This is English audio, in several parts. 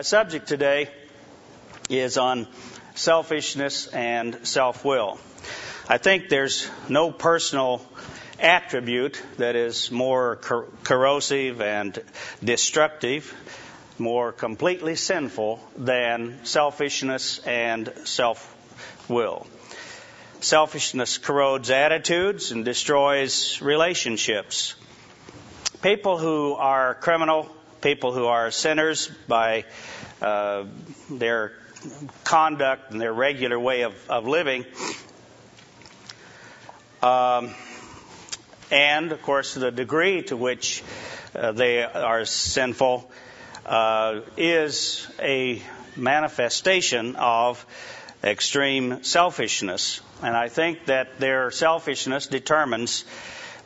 My subject today is on selfishness and self will. I think there's no personal attribute that is more cor- corrosive and destructive, more completely sinful than selfishness and self will. Selfishness corrodes attitudes and destroys relationships. People who are criminal, people who are sinners by uh, their conduct and their regular way of, of living, um, and of course the degree to which uh, they are sinful uh, is a manifestation of extreme selfishness. And I think that their selfishness determines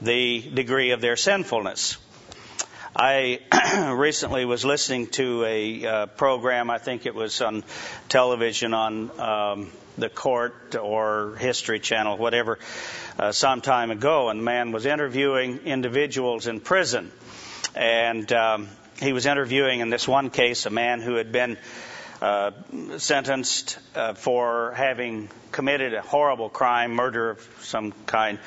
the degree of their sinfulness. I recently was listening to a uh, program, I think it was on television on um, the court or History Channel, whatever, uh, some time ago, and the man was interviewing individuals in prison. And um, he was interviewing, in this one case, a man who had been uh, sentenced uh, for having committed a horrible crime, murder of some kind,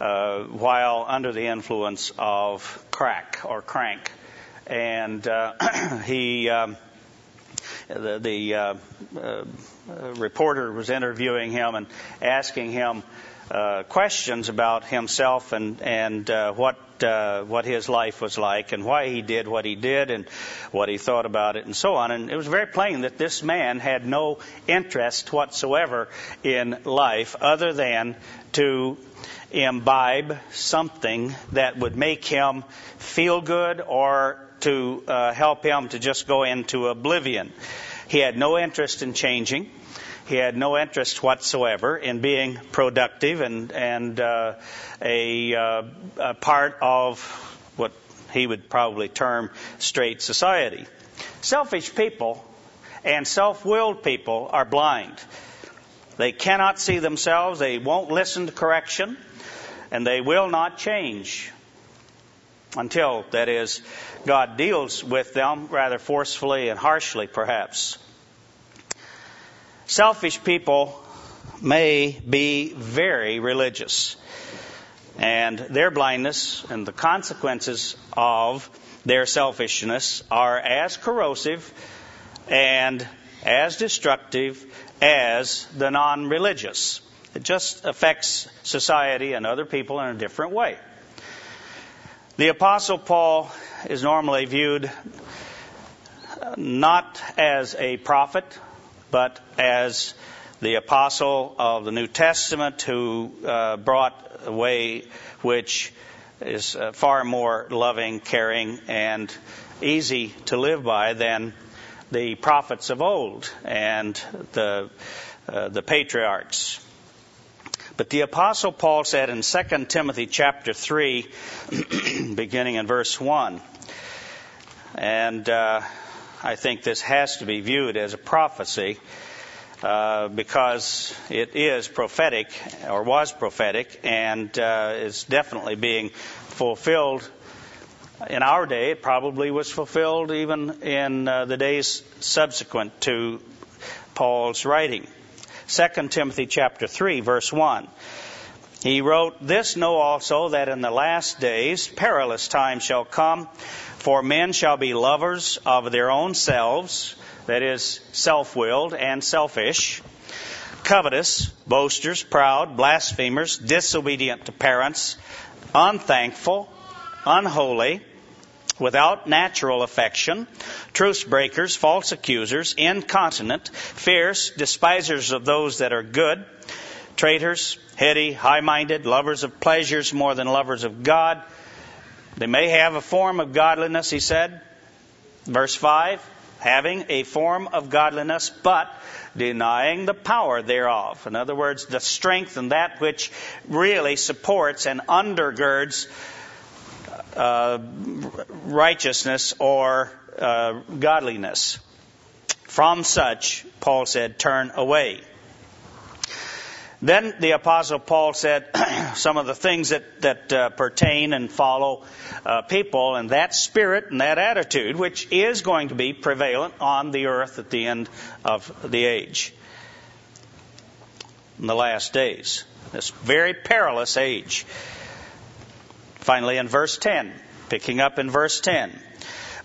uh, while under the influence of crack or crank. And uh, he, um, the, the uh, uh, reporter was interviewing him and asking him uh, questions about himself and and uh, what uh, what his life was like and why he did what he did and what he thought about it and so on. And it was very plain that this man had no interest whatsoever in life other than to imbibe something that would make him feel good or to uh, help him to just go into oblivion. He had no interest in changing. He had no interest whatsoever in being productive and and uh, a, uh, a part of what he would probably term straight society. Selfish people and self-willed people are blind. They cannot see themselves. They won't listen to correction and they will not change until, that is, God deals with them rather forcefully and harshly, perhaps. Selfish people may be very religious, and their blindness and the consequences of their selfishness are as corrosive and as destructive as the non religious. It just affects society and other people in a different way. The Apostle Paul is normally viewed not as a prophet, but as the apostle of the New Testament who uh, brought a way which is uh, far more loving, caring, and easy to live by than the prophets of old and the uh, the patriarchs. But the apostle Paul said in 2 Timothy chapter 3, beginning in verse 1, and uh, I think this has to be viewed as a prophecy uh, because it is prophetic or was prophetic and uh, is definitely being fulfilled in our day. It probably was fulfilled even in uh, the days subsequent to Paul's writing. 2 Timothy chapter 3 verse 1. He wrote, This know also that in the last days perilous times shall come, for men shall be lovers of their own selves, that is, self-willed and selfish, covetous, boasters, proud, blasphemers, disobedient to parents, unthankful, unholy, without natural affection, truce breakers, false accusers, incontinent, fierce, despisers of those that are good, traitors, heady, high minded, lovers of pleasures more than lovers of God. They may have a form of godliness, he said. Verse 5 having a form of godliness, but denying the power thereof. In other words, the strength and that which really supports and undergirds uh, righteousness or uh, godliness. From such, Paul said, turn away. Then the Apostle Paul said some of the things that, that uh, pertain and follow uh, people and that spirit and that attitude, which is going to be prevalent on the earth at the end of the age, in the last days. This very perilous age. Finally, in verse 10, picking up in verse 10.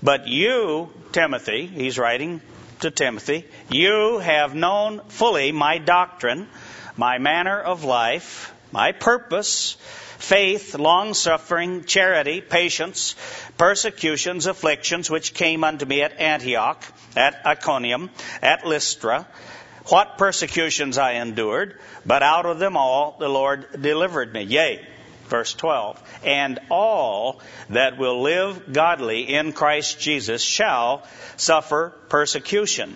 But you, Timothy, he's writing to Timothy, you have known fully my doctrine my manner of life, my purpose, faith, long suffering, charity, patience, persecutions, afflictions, which came unto me at Antioch, at Iconium, at Lystra, what persecutions I endured, but out of them all the Lord delivered me. Yea, verse 12, and all that will live godly in Christ Jesus shall suffer persecution.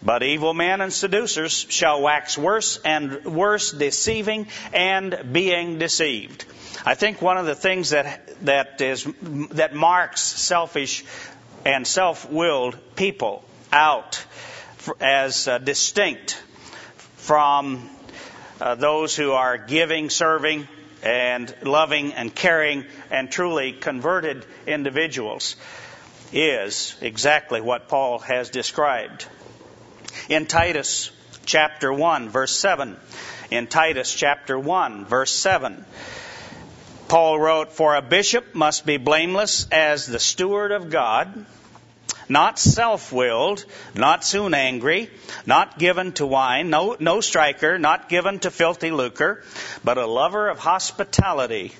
But evil men and seducers shall wax worse and worse, deceiving and being deceived. I think one of the things that that is that marks selfish and self-willed people out as uh, distinct from uh, those who are giving, serving, and loving and caring and truly converted individuals is exactly what Paul has described in Titus chapter 1, verse 7. In Titus chapter 1, verse 7. Paul wrote, For a bishop must be blameless as the steward of God, not self willed, not soon angry, not given to wine, no, no striker, not given to filthy lucre, but a lover of hospitality,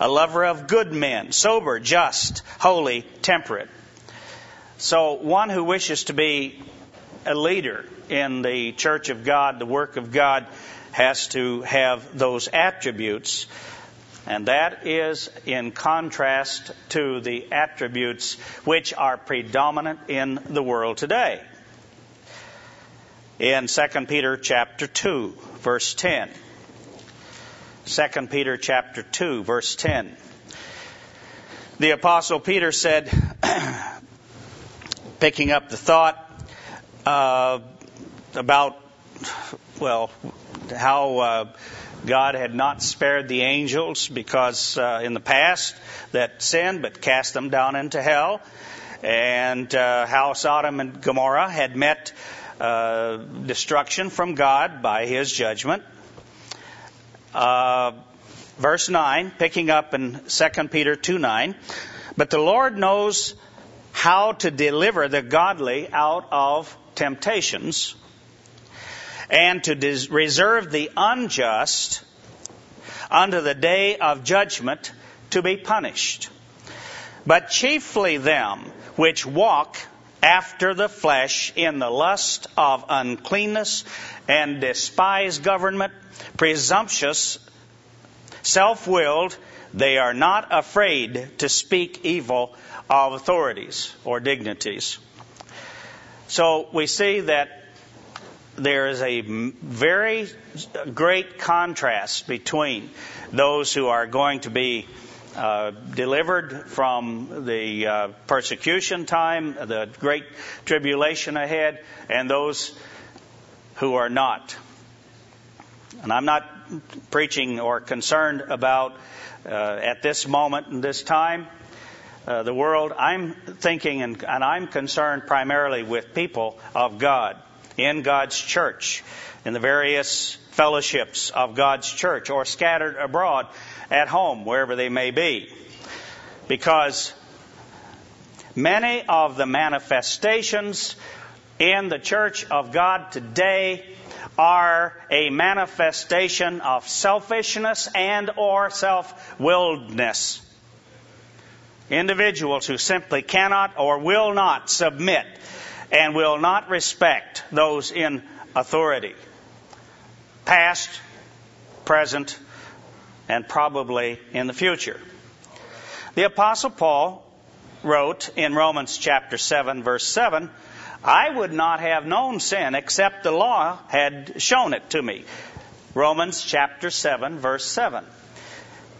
a lover of good men, sober, just, holy, temperate. So one who wishes to be a leader in the church of God, the work of God, has to have those attributes. And that is in contrast to the attributes which are predominant in the world today. In 2 Peter chapter 2, verse 10. 2 Peter chapter 2, verse 10. The apostle Peter said, picking up the thought, uh, about, well, how uh, God had not spared the angels because uh, in the past that sinned but cast them down into hell, and uh, how Sodom and Gomorrah had met uh, destruction from God by His judgment. Uh, verse 9, picking up in 2 Peter 2 9. But the Lord knows how to deliver the godly out of temptations and to des- reserve the unjust unto the day of judgment to be punished. But chiefly them which walk after the flesh in the lust of uncleanness and despise government, presumptuous, self-willed, they are not afraid to speak evil of authorities or dignities. So we see that there is a very great contrast between those who are going to be uh, delivered from the uh, persecution time, the great tribulation ahead, and those who are not. And I'm not preaching or concerned about uh, at this moment in this time uh, the world. I'm thinking and, and I'm concerned primarily with people of God in God's church, in the various fellowships of God's church, or scattered abroad at home, wherever they may be. Because many of the manifestations in the church of God today are a manifestation of selfishness and or self-willedness. Individuals who simply cannot or will not submit and will not respect those in authority. Past, present, and probably in the future. The apostle Paul wrote in Romans chapter 7 verse 7, I would not have known sin except the law had shown it to me. Romans chapter 7 verse 7.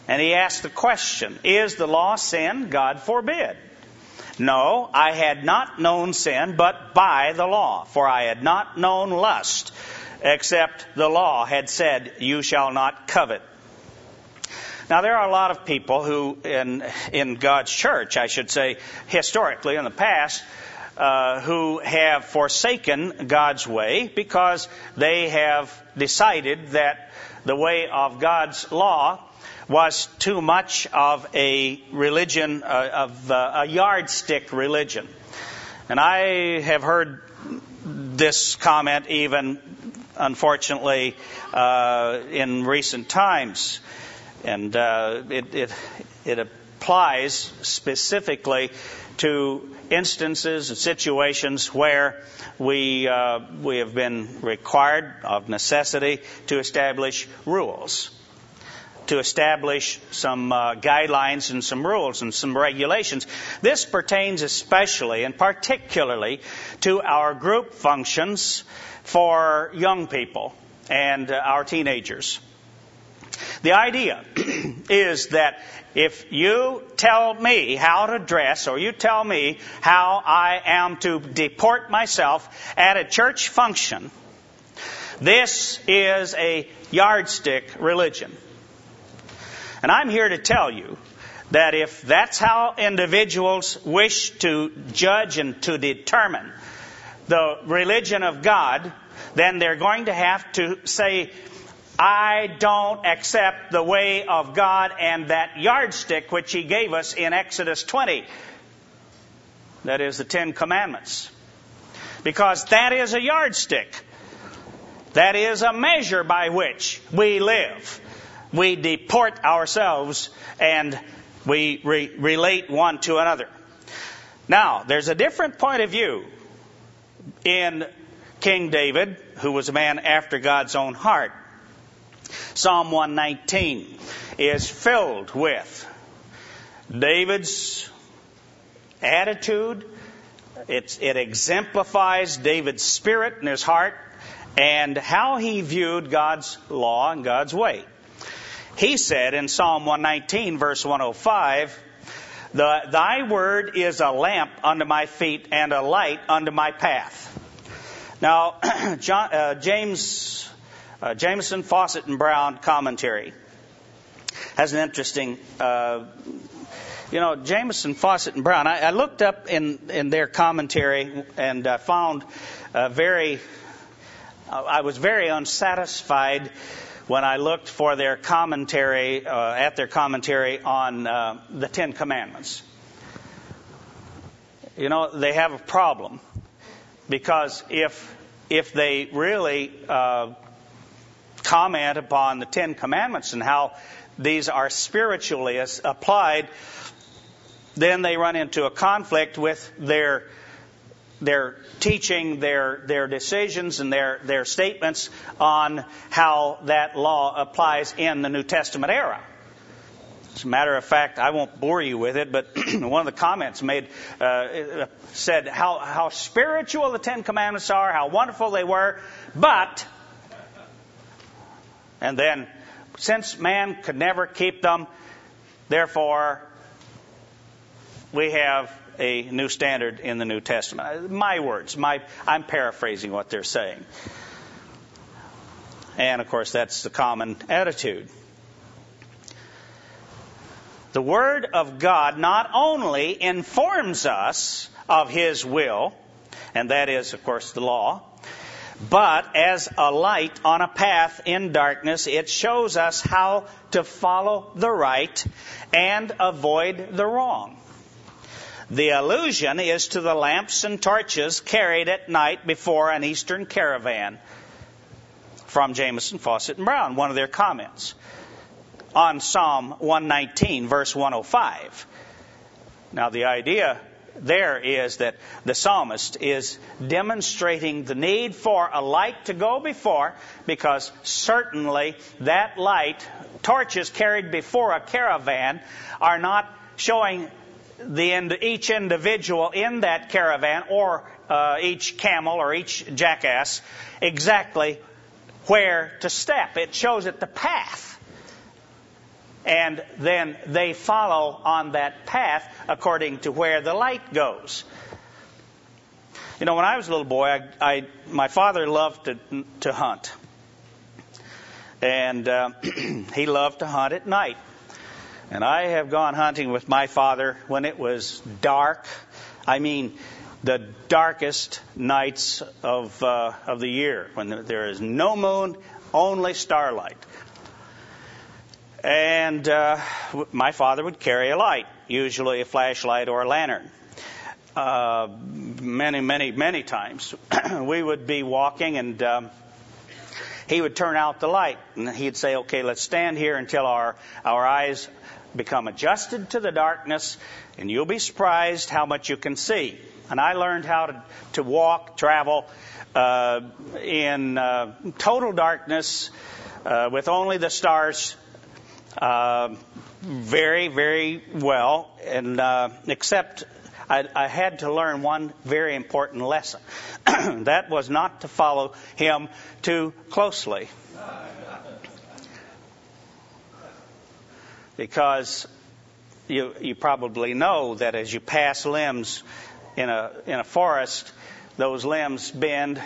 And he asked the question, is the law sin? God forbid. No, I had not known sin but by the law, for I had not known lust except the law had said, You shall not covet. Now, there are a lot of people who, in, in God's church, I should say, historically in the past, uh, who have forsaken God's way because they have decided that the way of God's law was too much of a religion, uh, of uh, a yardstick religion. And I have heard this comment even, unfortunately, uh, in recent times. And uh, it, it, it applies specifically to instances and situations where we, uh, we have been required of necessity to establish rules, to establish some uh, guidelines and some rules and some regulations. This pertains especially and particularly to our group functions for young people and uh, our teenagers. The idea is that if you tell me how to dress or you tell me how I am to deport myself at a church function, this is a yardstick religion. And I'm here to tell you that if that's how individuals wish to judge and to determine the religion of God, then they're going to have to say, I don't accept the way of God and that yardstick which He gave us in Exodus 20. That is the Ten Commandments. Because that is a yardstick. That is a measure by which we live. We deport ourselves and we re- relate one to another. Now, there's a different point of view in King David, who was a man after God's own heart. Psalm 119 is filled with David's attitude. It's, it exemplifies David's spirit and his heart and how he viewed God's law and God's way. He said in Psalm 119, verse 105, the, Thy word is a lamp unto my feet and a light unto my path. Now, John, uh, James uh, Jamieson, Fausset, and Brown commentary has an interesting, uh, you know, Jamieson, Fausset, and Brown. I, I, looked up in, in their commentary and uh, found very, I was very unsatisfied when I looked for their commentary, uh, at their commentary on uh, the Ten Commandments. You know, they have a problem because if if they really uh, comment upon the Ten Commandments and how these are spiritually applied, then they run into a conflict with their their teaching, their their decisions, and their their statements on how that law applies in the New Testament era. As a matter of fact, I won't bore you with it, but one of the comments made uh, said how how spiritual the Ten Commandments are, how wonderful they were, but and then, since man could never keep them, therefore, we have a new standard in the New Testament. My words, my, I'm paraphrasing what they're saying. And of course, that's the common attitude. The Word of God not only informs us of His will, and that is, of course, the law, but as a light on a path in darkness, it shows us how to follow the right and avoid the wrong. The allusion is to the lamps and torches carried at night before an eastern caravan from Jamieson, Fausset, and Brown, one of their comments on Psalm 119, verse 105. Now, the idea there is that the psalmist is demonstrating the need for a light to go before because certainly that light, torches carried before a caravan, are not showing the each individual in that caravan or uh, each camel or each jackass exactly where to step. It shows it the path and then they follow on that path according to where the light goes. You know, when I was a little boy, I, I my father loved to to hunt, and uh, he loved to hunt at night. And I have gone hunting with my father when it was dark. I mean, the darkest nights of uh, of the year when there is no moon, only starlight. And uh, my father would carry a light, usually a flashlight or a lantern. Uh, many, many, many times we would be walking and um, he would turn out the light and he'd say, "Okay, let's stand here until our our eyes become adjusted to the darkness, and you'll be surprised how much you can see." And I learned how to to walk, travel uh, in uh, total darkness uh, with only the stars uh, very, very well, and uh, except I, I, had to learn one very important lesson. that was not to follow him too closely. Because you, you probably know that as you pass limbs in a, in a forest, those limbs bend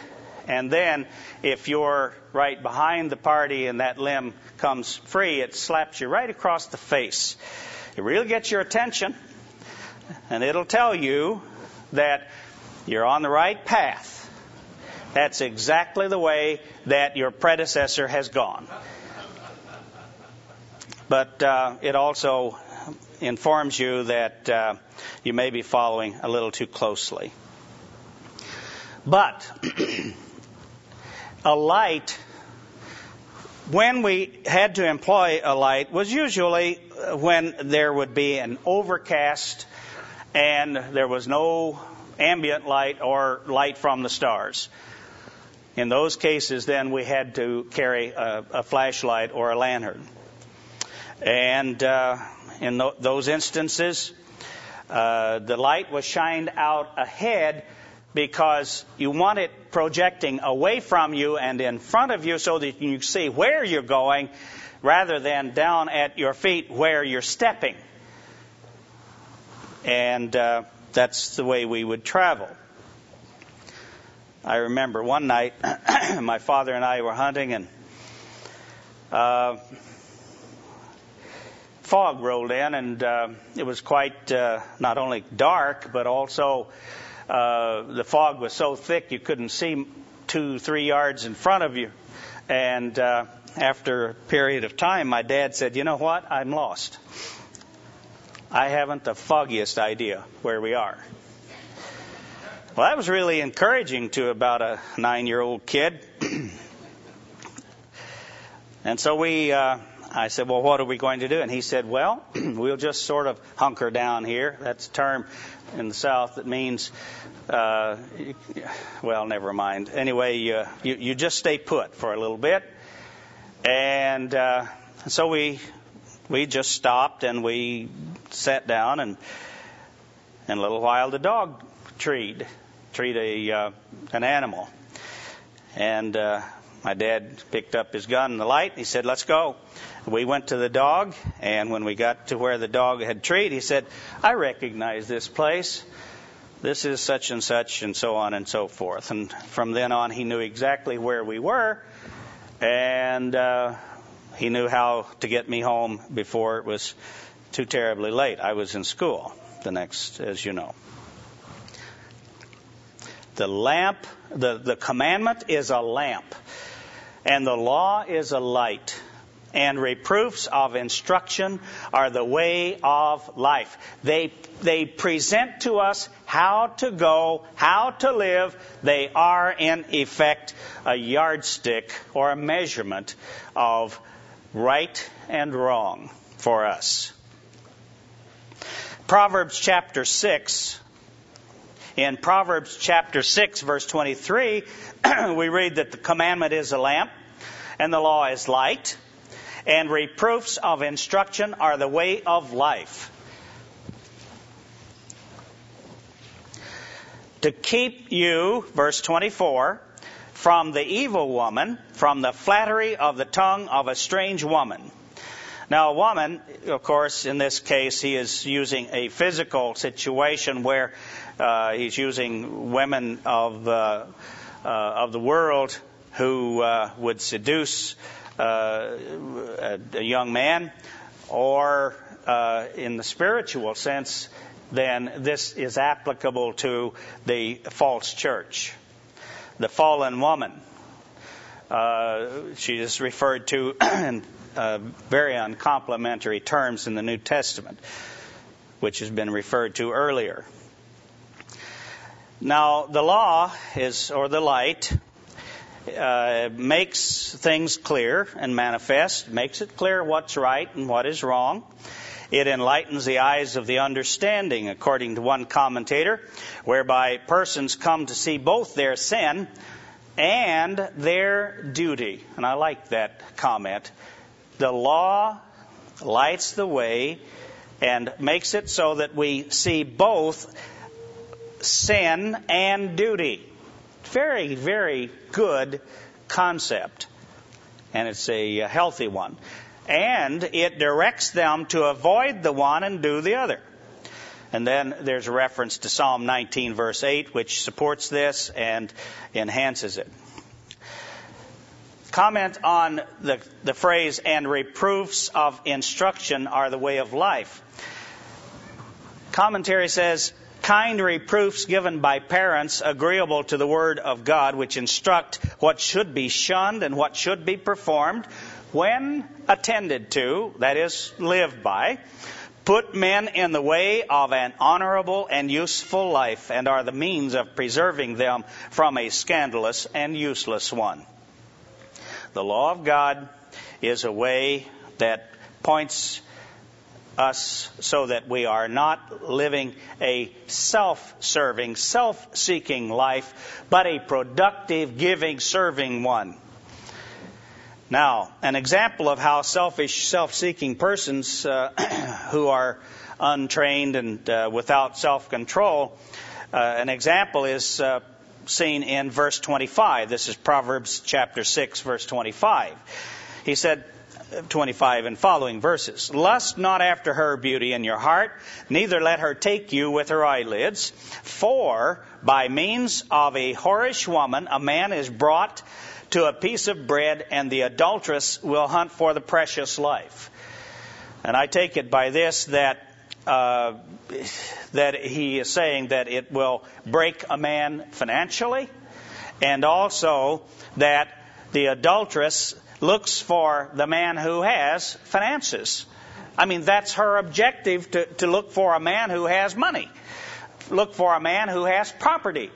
and then if you're right behind the party and that limb comes free, it slaps you right across the face. It really gets your attention and it'll tell you that you're on the right path. That's exactly the way that your predecessor has gone. But uh, it also informs you that uh, you may be following a little too closely. But a light, when we had to employ a light, was usually when there would be an overcast and there was no ambient light or light from the stars. In those cases, then we had to carry a, a flashlight or a lantern. And uh, in th- those instances, uh, the light was shined out ahead because you want it projecting away from you and in front of you so that you can see where you're going rather than down at your feet where you're stepping. And uh, that's the way we would travel. I remember one night my father and I were hunting and uh, fog rolled in and uh, it was quite uh, not only dark but also uh, the fog was so thick you couldn't see two, three yards in front of you. And uh, after a period of time, my dad said, You know what? I'm lost. I haven't the foggiest idea where we are. Well, that was really encouraging to about a nine year old kid. and so we, uh, I said, Well, what are we going to do? And he said, Well, we'll just sort of hunker down here. That's a term in the South that means, uh, well, never mind. Anyway, uh, you, you just stay put for a little bit. And uh, so we we just stopped and we sat down and in a little while the dog treed treed a uh, an animal and uh, my dad picked up his gun and the light and he said let's go we went to the dog, and when we got to where the dog had treed, he said, I recognize this place. This is such and such, and so on and so forth. And from then on, he knew exactly where we were, and uh, he knew how to get me home before it was too terribly late. I was in school the next, as you know. The lamp, the, the commandment is a lamp, and the law is a light and reproofs of instruction are the way of life. They, they present to us how to go, how to live. They are, in effect, a yardstick or a measurement of right and wrong for us. Proverbs chapter 6. In Proverbs chapter 6, verse 23, we read that the commandment is a lamp and the law is light and reproofs of instruction are the way of life. To keep you, verse 24, from the evil woman, from the flattery of the tongue of a strange woman. Now, a woman, of course, in this case, he is using a physical situation where uh, he's using women of uh, uh, of the world who uh, would seduce a, a, young man, or uh, in the spiritual sense, then this is applicable to the false church, the fallen woman. she is referred to in uh, very uncomplimentary terms in the New Testament, which has been referred to earlier. Now, the law is, or the light, uh, makes things clear and manifest, makes it clear what's right and what is wrong. It enlightens the eyes of the understanding, according to one commentator, whereby persons come to see both their sin and their duty. And I like that comment. The law lights the way and makes it so that we see both sin and duty. Very, very good concept. And it's a healthy one. And it directs them to avoid the one and do the other. And then there's a reference to Psalm 19, verse 8, which supports this and enhances it comment on the, the phrase, and reproofs of instruction are the way of life. Commentary says, kind reproofs given by parents agreeable to the Word of God, which instruct what should be shunned and what should be performed when attended to, that is, lived by, put men in the way of an honorable and useful life and are the means of preserving them from a scandalous and useless one. The law of God is a way that points us so that we are not living a self serving, self seeking life, but a productive, giving, serving one. Now, an example of how selfish, self seeking persons uh, who are untrained and uh, without self control, uh, an example is uh, seen in verse 25. This is Proverbs chapter 6, verse 25. He said, 25 and following verses. Lust not after her beauty in your heart, neither let her take you with her eyelids. For by means of a whorish woman, a man is brought to a piece of bread, and the adulteress will hunt for the precious life. And I take it by this that uh, that he is saying that it will break a man financially, and also that the adulteress looks for the man who has finances. I mean, that's her objective to, to look for a man who has money, look for a man who has property,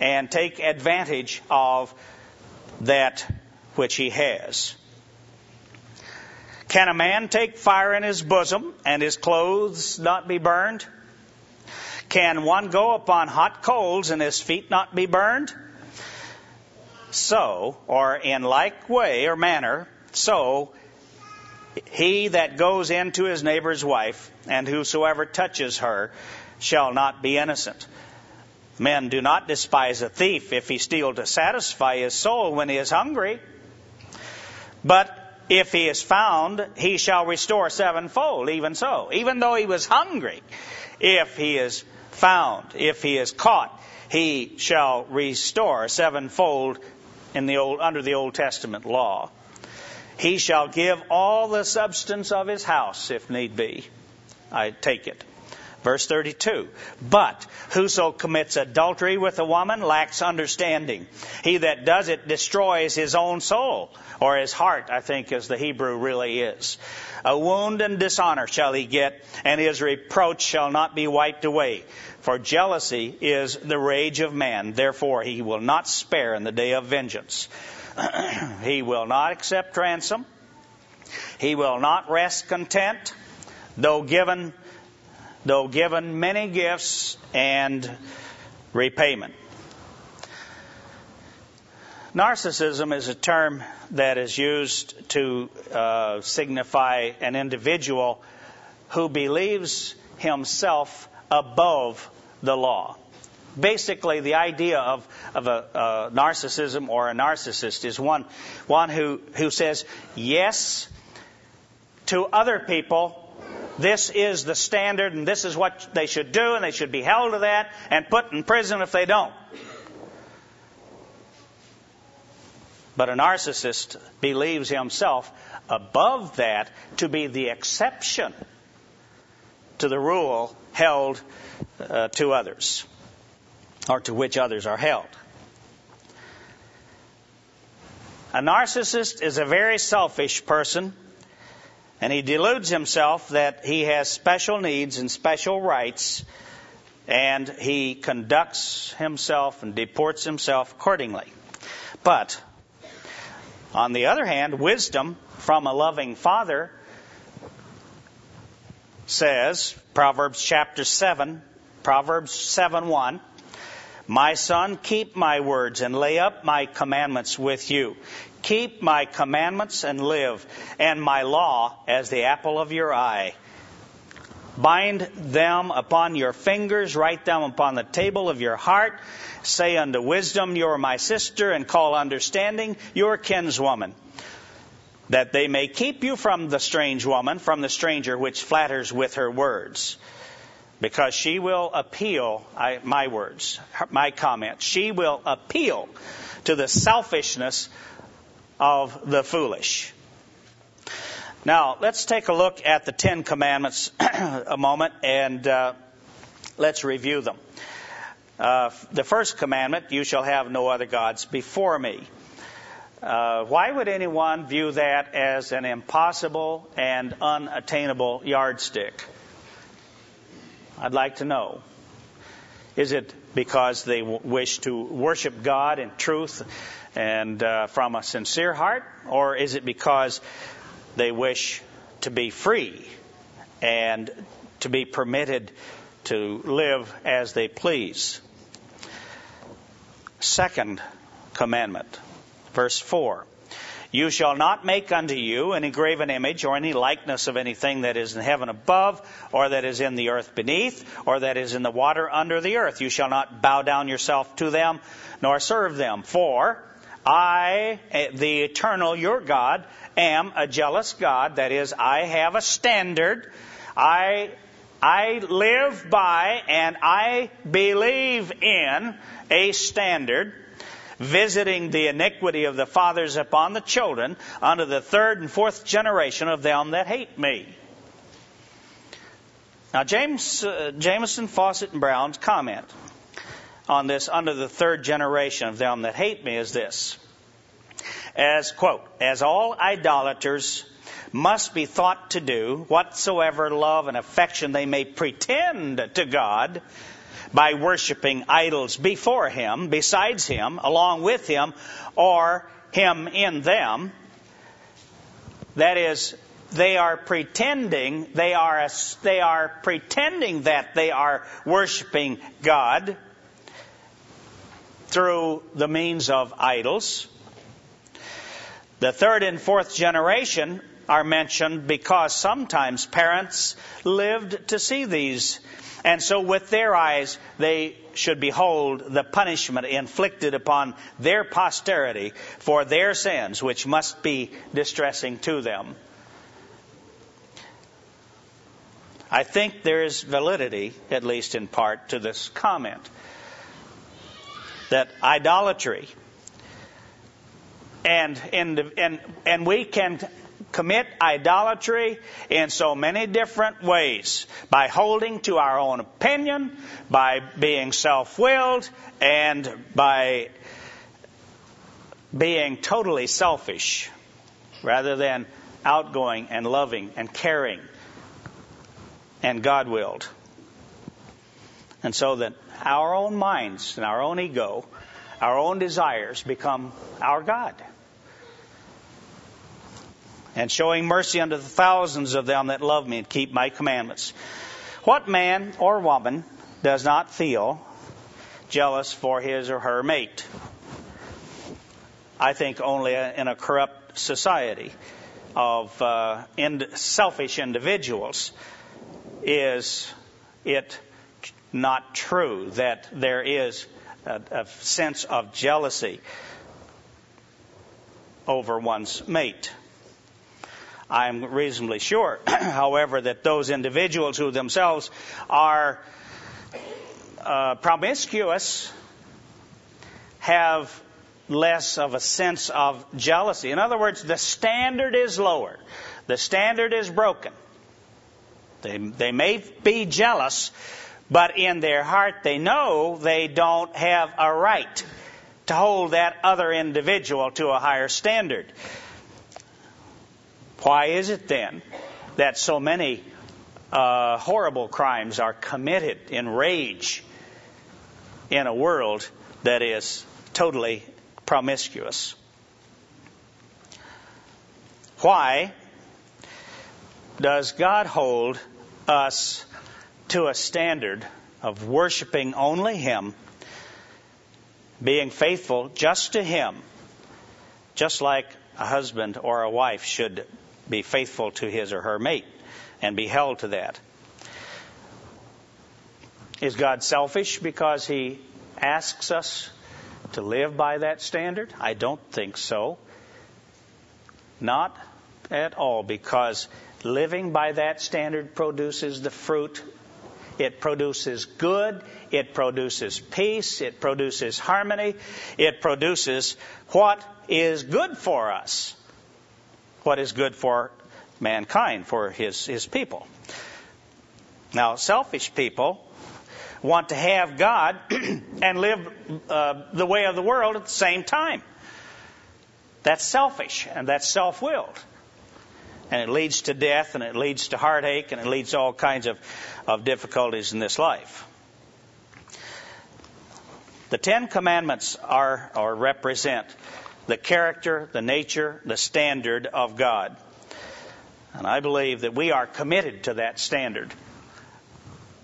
and take advantage of that which he has. Can a man take fire in his bosom and his clothes not be burned? Can one go upon hot coals and his feet not be burned? So, or in like way or manner, so he that goes into his neighbor's wife, and whosoever touches her, shall not be innocent. Men do not despise a thief if he steal to satisfy his soul when he is hungry. But if he is found, he shall restore sevenfold, even so. Even though he was hungry, if he is found, if he is caught, he shall restore sevenfold in the old, under the Old Testament law. He shall give all the substance of his house, if need be. I take it. Verse 32. But whoso commits adultery with a woman lacks understanding. He that does it destroys his own soul, or his heart, I think, as the Hebrew really is. A wound and dishonor shall he get, and his reproach shall not be wiped away. For jealousy is the rage of man. Therefore, he will not spare in the day of vengeance. he will not accept ransom. He will not rest content, though given though given many gifts and repayment. Narcissism is a term that is used to uh, signify an individual who believes himself above the law. Basically, the idea of, of a, a narcissism or a narcissist is one, one who, who says yes to other people this is the standard and this is what they should do and they should be held to that and put in prison if they don't. But a narcissist believes himself above that to be the exception to the rule held uh, to others or to which others are held. A narcissist is a very selfish person, and he deludes himself that he has special needs and special rights, and he conducts himself and deports himself accordingly. But, on the other hand, wisdom from a loving father says, Proverbs chapter 7, Proverbs 7 1, my son, keep my words and lay up my commandments with you. Keep my commandments and live, and my law as the apple of your eye. Bind them upon your fingers, write them upon the table of your heart. Say unto wisdom, You are my sister, and call understanding your kinswoman. That they may keep you from the strange woman, from the stranger which flatters with her words because she will appeal, I, my words, my comments, she will appeal to the selfishness of the foolish. Now, let's take a look at the Ten Commandments a moment and uh, let's review them. Uh, the first commandment, you shall have no other gods before me. Uh, why would anyone view that as an impossible and unattainable yardstick? I'd like to know. Is it because they w- wish to worship God in truth and uh, from a sincere heart? Or is it because they wish to be free and to be permitted to live as they please? Second commandment, verse 4. You shall not make unto you any graven image or any likeness of anything that is in heaven above, or that is in the earth beneath, or that is in the water under the earth. You shall not bow down yourself to them, nor serve them. For I, eh, the eternal, your God, am a jealous God. That is, I have a standard. I I live by and I believe in a standard visiting the iniquity of the fathers upon the children unto the third and fourth generation of them that hate me. Now, James, uh, Jamieson, Fausset, and Brown's comment on this under the third generation of them that hate me is this. As, quote, as all idolaters must be thought to do whatsoever love and affection they may pretend to God, by worshiping idols before him, besides him, along with him, or him in them. That is, they are pretending, they are, they are pretending that they are worshiping God through the means of idols. The third and fourth generation are mentioned because sometimes parents lived to see these and so with their eyes, they should behold the punishment inflicted upon their posterity for their sins, which must be distressing to them. I think there is validity, at least in part, to this comment. That idolatry and, and, and and we can commit idolatry in so many different ways by holding to our own opinion, by being self willed, and by being totally selfish rather than outgoing and loving and caring and God willed. And so that our own minds and our own ego, our own desires become our God and showing mercy unto the thousands of them that love me and keep my commandments. What man or woman does not feel jealous for his or her mate? I think only in a corrupt society of uh, selfish individuals is it not true that there is a, a sense of jealousy over one's mate. I'm reasonably sure, however, that those individuals who themselves are uh, promiscuous have less of a sense of jealousy. In other words, the standard is lower. The standard is broken. They, they may be jealous, but in their heart they know they don't have a right to hold that other individual to a higher standard. Why is it then that so many uh, horrible crimes are committed in rage in a world that is totally promiscuous? Why does God hold us to a standard of worshiping only Him, being faithful just to Him, just like a husband or a wife should be faithful to his or her mate and be held to that. Is God selfish because He asks us to live by that standard? I don't think so. Not at all, because living by that standard produces the fruit. It produces good. It produces peace. It produces harmony. It produces what is good for us. What is good for mankind, for his, his people. Now, selfish people want to have God and live uh, the way of the world at the same time. That's selfish and that's self willed. And it leads to death and it leads to heartache and it leads to all kinds of, of difficulties in this life. The Ten Commandments are or represent the character, the nature, the standard of God. And I believe that we are committed to that standard.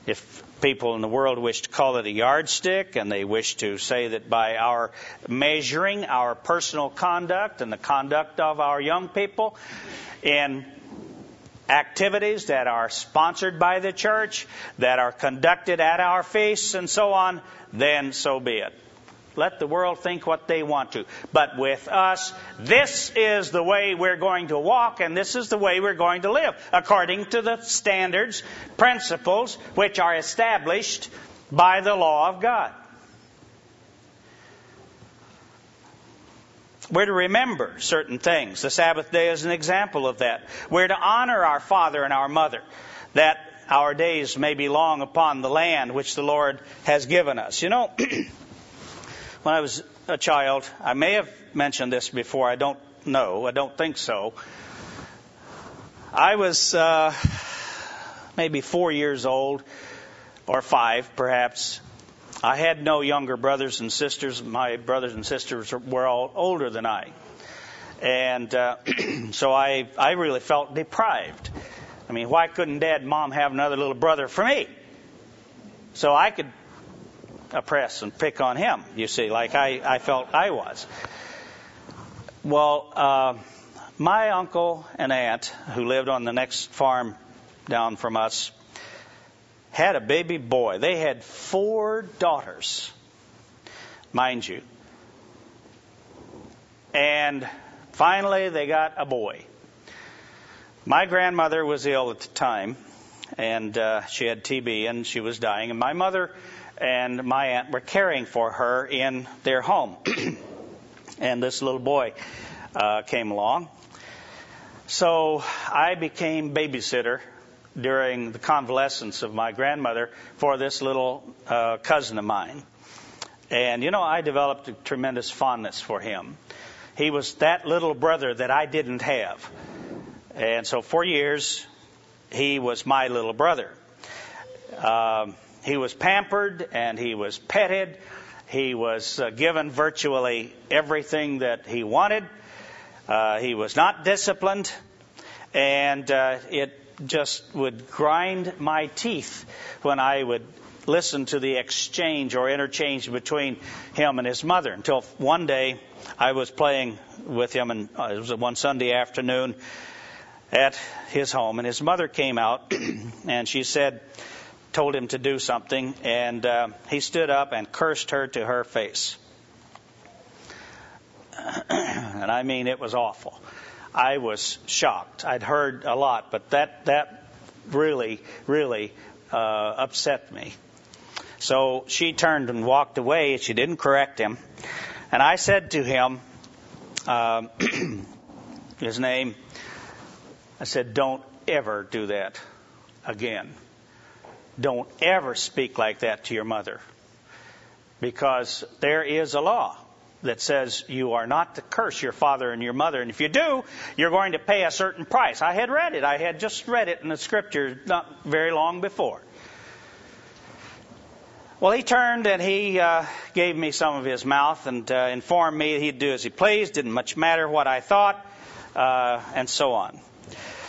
If people in the world wish to call it a yardstick and they wish to say that by our measuring our personal conduct and the conduct of our young people in activities that are sponsored by the church, that are conducted at our feasts and so on, then so be it. Let the world think what they want to. But with us, this is the way we're going to walk and this is the way we're going to live according to the standards, principles which are established by the law of God. We're to remember certain things. The Sabbath day is an example of that. We're to honor our father and our mother, that our days may be long upon the land which the Lord has given us. You know, when I was a child, I may have mentioned this before, I don't know, I don't think so. I was uh, maybe four years old, or five perhaps. I had no younger brothers and sisters. My brothers and sisters were all older than I. And uh, so I, I really felt deprived. I mean, why couldn't dad and mom have another little brother for me? So I could oppress and pick on him, you see, like I, I felt I was. Well, uh, my uncle and aunt, who lived on the next farm down from us, had a baby boy. They had four daughters, mind you. And finally, they got a boy. My grandmother was ill at the time, and uh, she had TB, and she was dying. And my mother and my aunt were caring for her in their home. and this little boy uh, came along. So I became babysitter during the convalescence of my grandmother for this little uh, cousin of mine. And you know, I developed a tremendous fondness for him. He was that little brother that I didn't have. And so for years, he was my little brother. Um, he was pampered and he was petted. He was uh, given virtually everything that he wanted. Uh, he was not disciplined, and uh, it just would grind my teeth when I would listen to the exchange or interchange between him and his mother. Until one day I was playing with him, and uh, it was one Sunday afternoon at his home, and his mother came out and she said, told him to do something, and uh, he stood up and cursed her to her face. and I mean, it was awful. I was shocked. I'd heard a lot, but that that really, really uh, upset me. So she turned and walked away. She didn't correct him. And I said to him, uh, his name, I said, don't ever do that again. Don't ever speak like that to your mother. Because there is a law that says you are not to curse your father and your mother. And if you do, you're going to pay a certain price. I had read it. I had just read it in the scripture not very long before. Well, he turned and he uh, gave me some of his mouth and uh, informed me he'd do as he pleased, didn't much matter what I thought, uh, and so on.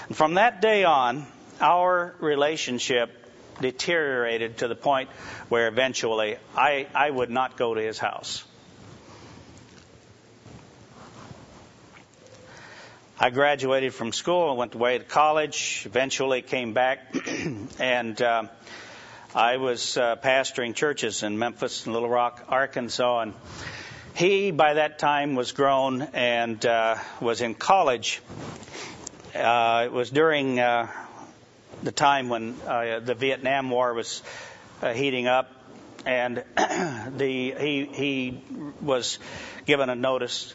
And from that day on, our relationship deteriorated to the point where eventually I, I would not go to his house. I graduated from school, went away to college, eventually came back, and uh, I was uh, pastoring churches in Memphis and Little Rock, Arkansas, and he, by that time, was grown and uh, was in college. Uh, it was during uh, the time when uh, the Vietnam War was uh, heating up, and the he he was given a notice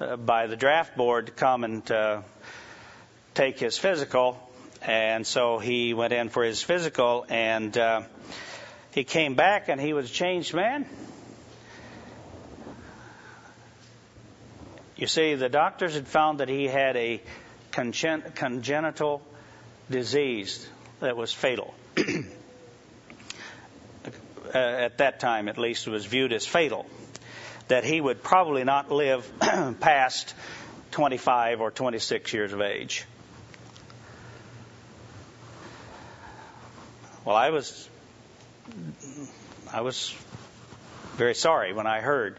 uh, by the draft board to come and uh, take his physical, and so he went in for his physical, and uh, he came back, and he was a changed man. You see, the doctors had found that he had a congen- congenital disease that was fatal. Uh, at that time, at least, was viewed as fatal. That he would probably not live past 25 or 26 years of age. Well, I was, I was very sorry when I heard.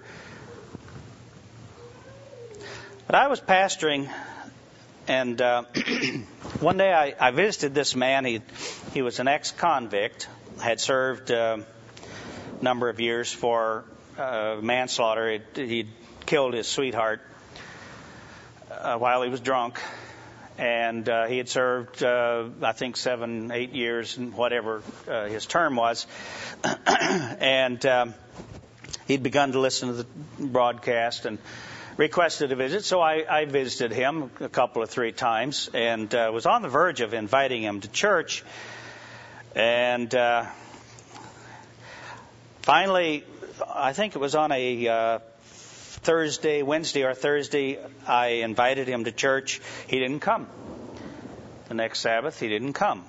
But I was pastoring, and uh, one day I, I visited this man. He he was an ex-convict, had served uh, a number of years for uh, manslaughter. He'd, he'd killed his sweetheart uh, while he was drunk, and uh, he had served, uh, I think, seven, eight years, and whatever uh, his term was, and um, he'd begun to listen to the broadcast and requested a visit. So I, I visited him a couple of three times, and uh, was on the verge of inviting him to church, and uh, finally, I think it was on a uh, Thursday, Wednesday or Thursday, I invited him to church. He didn't come. The next Sabbath, he didn't come.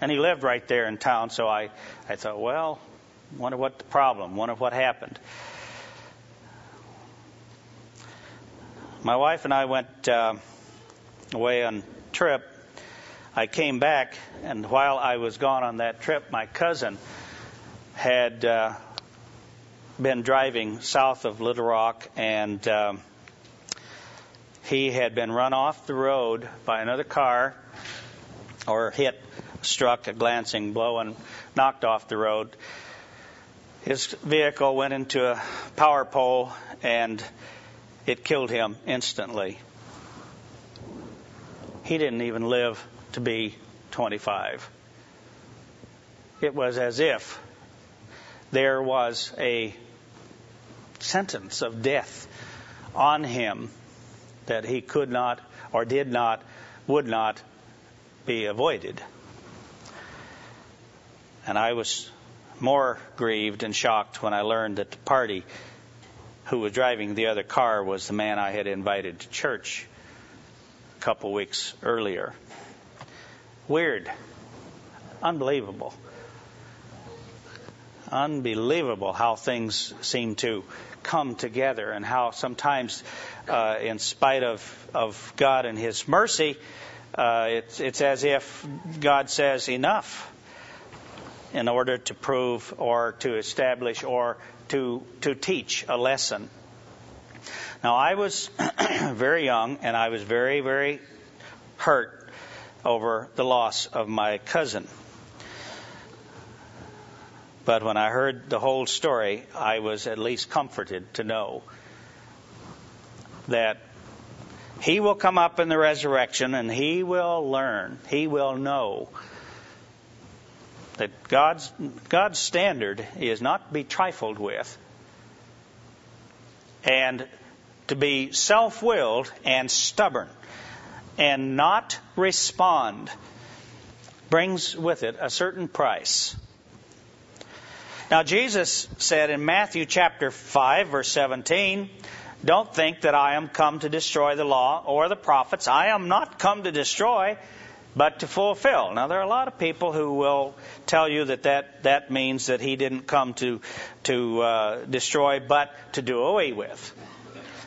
And he lived right there in town, so I, I thought, well, wonder what the problem, wonder what happened. My wife and I went uh, away on trip. I came back, and while I was gone on that trip, my cousin had uh, been driving south of Little Rock, and um, he had been run off the road by another car, or hit, struck a glancing blow, and knocked off the road. His vehicle went into a power pole, and it killed him instantly. He didn't even live to be 25. It was as if there was a sentence of death on him that he could not or did not, would not be avoided. And I was more grieved and shocked when I learned that the party who was driving the other car was the man I had invited to church a couple weeks earlier. Weird. Unbelievable unbelievable how things seem to come together and how sometimes, uh, in spite of, of God and His mercy, uh, it's, it's as if God says enough in order to prove or to establish or to, to teach a lesson. Now, I was very young and I was very, very hurt over the loss of my cousin. But when I heard the whole story, I was at least comforted to know that he will come up in the resurrection and he will learn, he will know that God's, God's standard is not to be trifled with and to be self willed and stubborn and not respond brings with it a certain price. Now, Jesus said in Matthew chapter 5, verse 17, Don't think that I am come to destroy the law or the prophets. I am not come to destroy, but to fulfill. Now, there are a lot of people who will tell you that that, that means that he didn't come to, to uh, destroy, but to do away with.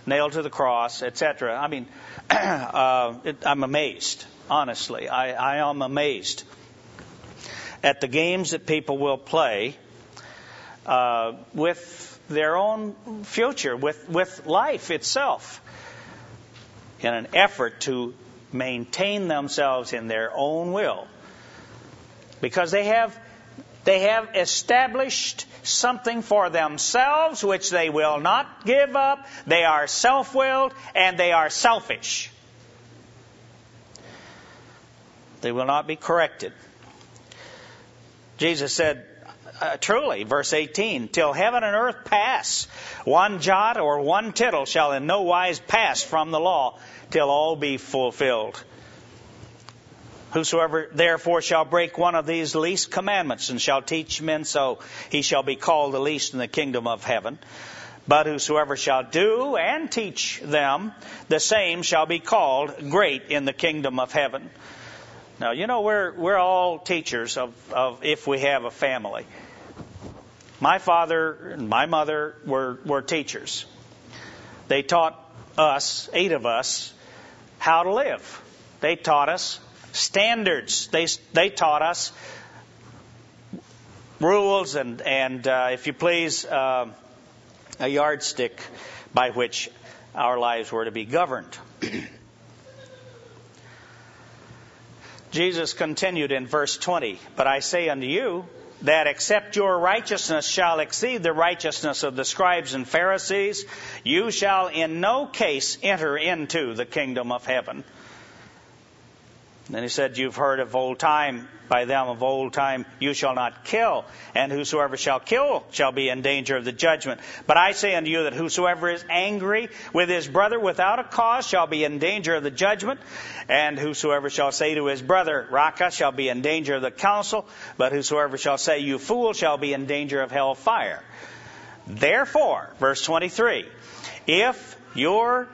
Nailed to the cross, etc. I mean, uh, it, I'm amazed, honestly. I, I am amazed at the games that people will play uh, with their own future, with, with life itself, in an effort to maintain themselves in their own will. Because they have, they have established something for themselves which they will not give up. They are self willed and they are selfish. They will not be corrected. Jesus said, uh, truly, verse 18, till heaven and earth pass, one jot or one tittle shall in no wise pass from the law till all be fulfilled. Whosoever therefore shall break one of these least commandments and shall teach men so, he shall be called the least in the kingdom of heaven. But whosoever shall do and teach them, the same shall be called great in the kingdom of heaven. Now, you know, we're, we're all teachers of, of if we have a family. My father and my mother were, were teachers. They taught us, eight of us, how to live. They taught us standards. They, they taught us rules and, and uh, if you please, uh, a yardstick by which our lives were to be governed. Jesus continued in verse 20, But I say unto you, that except your righteousness shall exceed the righteousness of the scribes and Pharisees, you shall in no case enter into the kingdom of heaven. Then he said, You've heard of old time, by them of old time, you shall not kill, and whosoever shall kill shall be in danger of the judgment. But I say unto you that whosoever is angry with his brother without a cause shall be in danger of the judgment, and whosoever shall say to his brother, Raca, shall be in danger of the council, but whosoever shall say, You fool, shall be in danger of hell fire. Therefore, verse 23, if your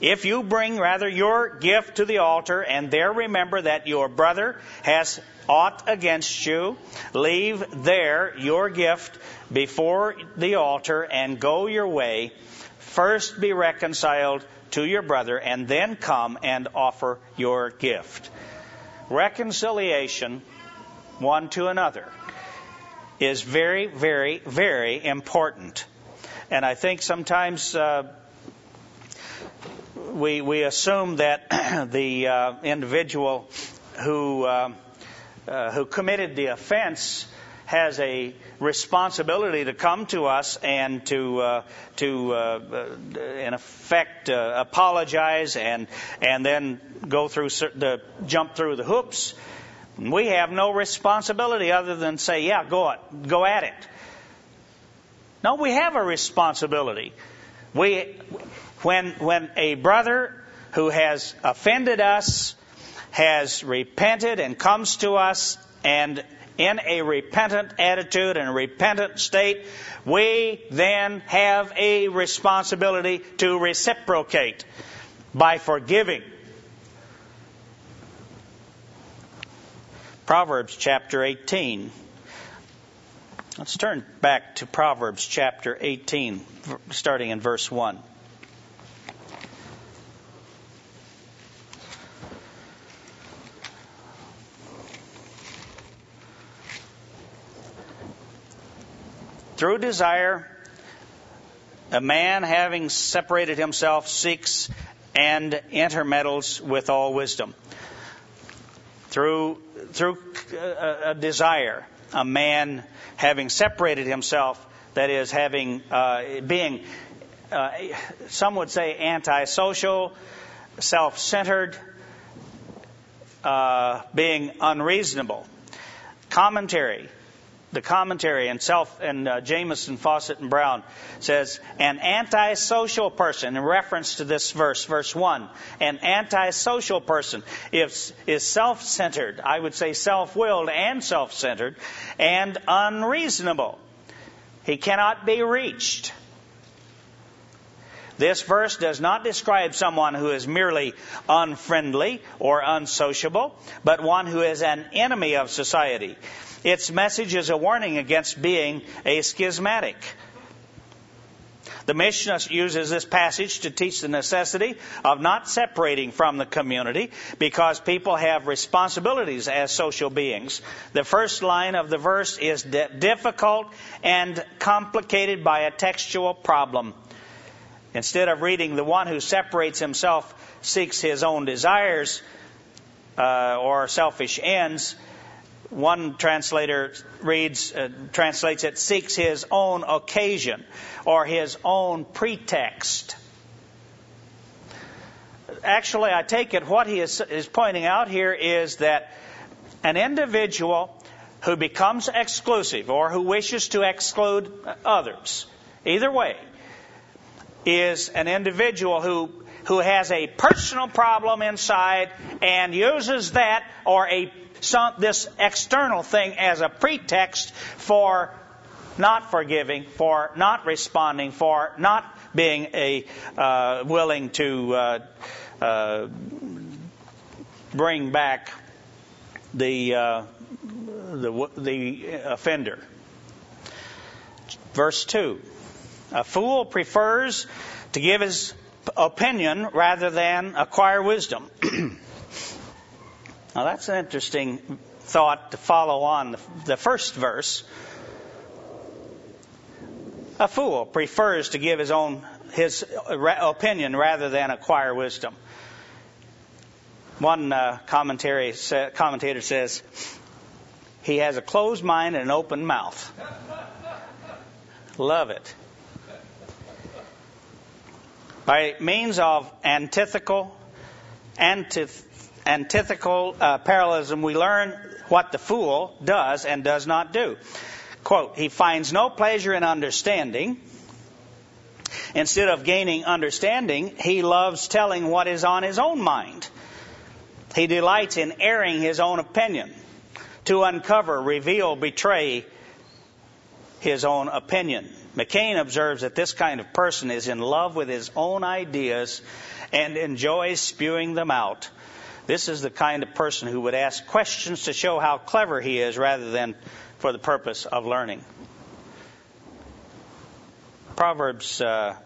if you bring rather your gift to the altar and there remember that your brother has aught against you, leave there your gift before the altar and go your way. First be reconciled to your brother and then come and offer your gift. Reconciliation one to another is very, very, very important. And I think sometimes uh, we, we assume that the uh, individual who, uh, uh, who committed the offense has a responsibility to come to us and to uh, to uh, uh in effect uh, apologize and and then go through the jump through the hoops. We have no responsibility other than say, yeah, go it, go at it. No, we have a responsibility. We when, when a brother who has offended us has repented and comes to us and in a repentant attitude and a repentant state, we then have a responsibility to reciprocate by forgiving. Proverbs chapter 18. Let's turn back to Proverbs chapter 18, starting in verse 1. Through desire, a man having separated himself seeks and intermeddles with all wisdom. Through, through a, a desire, a man having separated himself, that is, having, uh, being, uh, some would say antisocial, self centered, uh, being unreasonable. Commentary. The commentary and self and uh, Jamieson, Fausset, and Brown says an antisocial person in reference to this verse, verse one. An antisocial person is, is self-centered. I would say self-willed and self-centered and unreasonable. He cannot be reached. This verse does not describe someone who is merely unfriendly or unsociable, but one who is an enemy of society. Its message is a warning against being a schismatic. The Mishnah uses this passage to teach the necessity of not separating from the community because people have responsibilities as social beings. The first line of the verse is difficult and complicated by a textual problem. Instead of reading, the one who separates himself seeks his own desires uh, or selfish ends, one translator reads, uh, translates it, seeks his own occasion or his own pretext. Actually, I take it what he is, is pointing out here is that an individual who becomes exclusive or who wishes to exclude others, either way, is an individual who who has a personal problem inside and uses that or a some, this external thing as a pretext for not forgiving, for not responding, for not being a uh, willing to uh, uh, bring back the, uh, the the offender. Verse two: A fool prefers to give his opinion rather than acquire wisdom. now that's an interesting thought to follow on the, first verse. A fool prefers to give his own his opinion rather than acquire wisdom. One uh, commentary commentator says he has a closed mind and an open mouth. Love it. By means of antithetical, antith, antithetical uh, parallelism, we learn what the fool does and does not do. Quote, he finds no pleasure in understanding. Instead of gaining understanding, he loves telling what is on his own mind. He delights in airing his own opinion to uncover, reveal, betray his own opinion. McKane observes that this kind of person is in love with his own ideas and enjoys spewing them out. This is the kind of person who would ask questions to show how clever he is rather than for the purpose of learning. Proverbs, uh,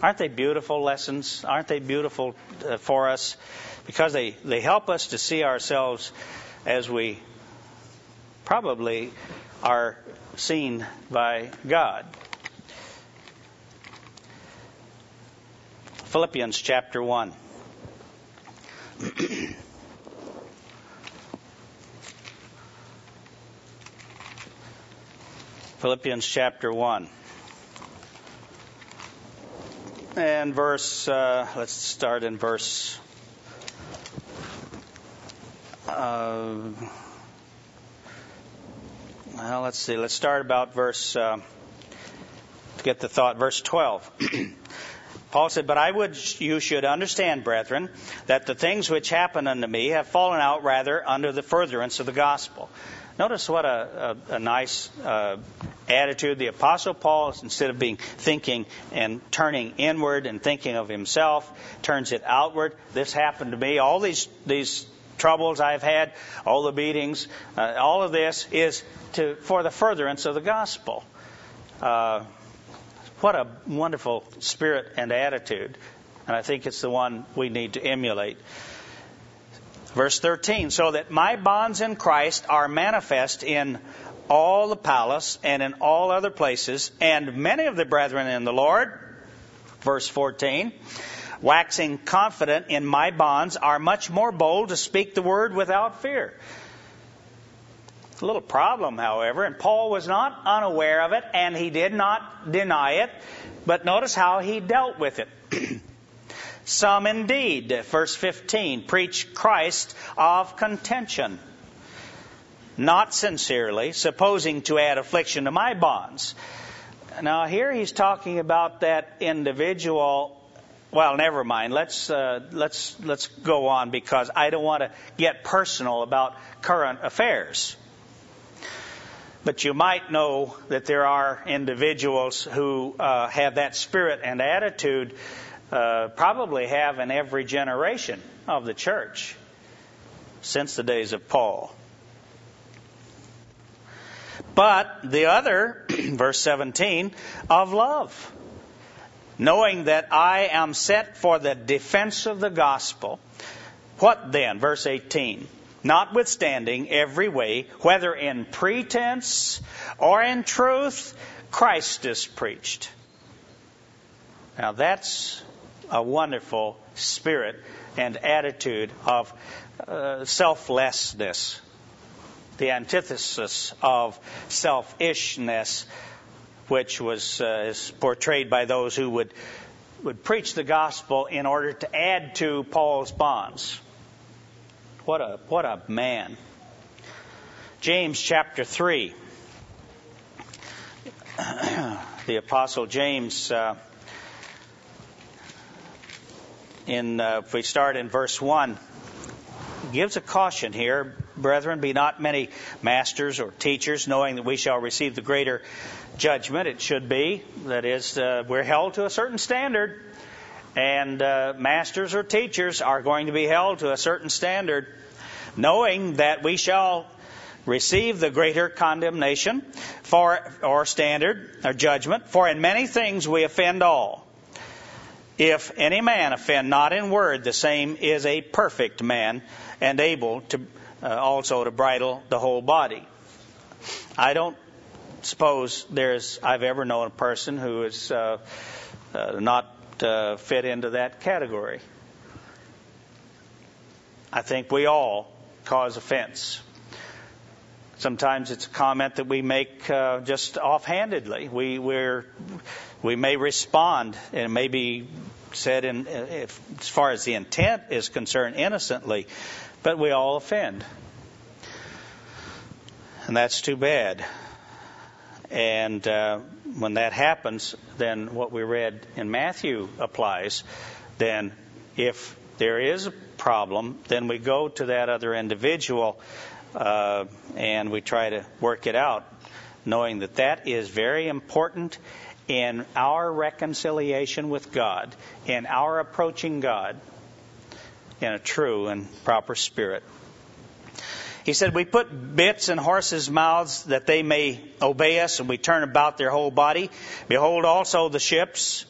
aren't they beautiful lessons? Aren't they beautiful uh, for us? Because they, they help us to see ourselves as we probably are seen by God. Philippians chapter 1. Philippians chapter 1. And verse, uh, let's start in verse. Uh, well, let's see. Let's start about verse, uh, get the thought, verse 12. Paul said, But I would you should understand, brethren, that the things which happen unto me have fallen out rather under the furtherance of the gospel. Notice what a, a, a nice uh, attitude the Apostle Paul, instead of being thinking and turning inward and thinking of himself, turns it outward. This happened to me. All these these troubles I've had, all the beatings, uh, all of this is to, for the furtherance of the gospel. Uh, what a wonderful spirit and attitude. And I think it's the one we need to emulate. Verse 13, so that my bonds in Christ are manifest in all the palace and in all other places, and many of the brethren in the Lord, verse 14, waxing confident in my bonds, are much more bold to speak the word without fear. A little problem, however, and Paul was not unaware of it, and he did not deny it, but notice how he dealt with it. Some indeed, verse 15, preach Christ of contention, not sincerely, supposing to add affliction to my bonds. Now, here he's talking about that individual well, never mind. Let's uh, let's let's go on because I don't want to get personal about current affairs. But you might know that there are individuals who uh, have that spirit and attitude, uh, probably have in every generation of the church since the days of Paul. But the other, verse 17, of love knowing that I am set for the defense of the gospel. What then? Verse 18. Notwithstanding every way, whether in pretense or in truth, Christ is preached. Now that's a wonderful spirit and attitude of uh, selflessness, the antithesis of selfishness which was uh, portrayed by those who would would preach the gospel in order to add to Paul's bonds. What a what a man. James chapter 3. the apostle James uh, in uh, if we start in verse 1 gives a caution here brethren be not many masters or teachers knowing that we shall receive the greater judgment, it should be. That is, uh, we're held to a certain standard, and uh, masters or teachers are going to be held to a certain standard, knowing that we shall receive the greater condemnation for or standard or judgment. For in many things we offend all. If any man offend not in word, the same is a perfect man and able to uh, also to bridle the whole body. I don't suppose there's I've ever known a person who is uh, uh, not uh, fit into that category. I think we all cause offense. Sometimes it's a comment that we make uh, just offhandedly. We we're, we may respond, and it may be said in, if, as far as the intent is concerned, innocently, but we all offend, and that's too bad. And uh, when that happens, then what we read in Matthew applies. Then, if there is a problem, then we go to that other individual uh, and we try to work it out, knowing that that is very important in our reconciliation with God, in our approaching God in a true and proper spirit. He said, We put bits in horses' mouths that they may obey us, and we turn about their whole body. Behold also the ships,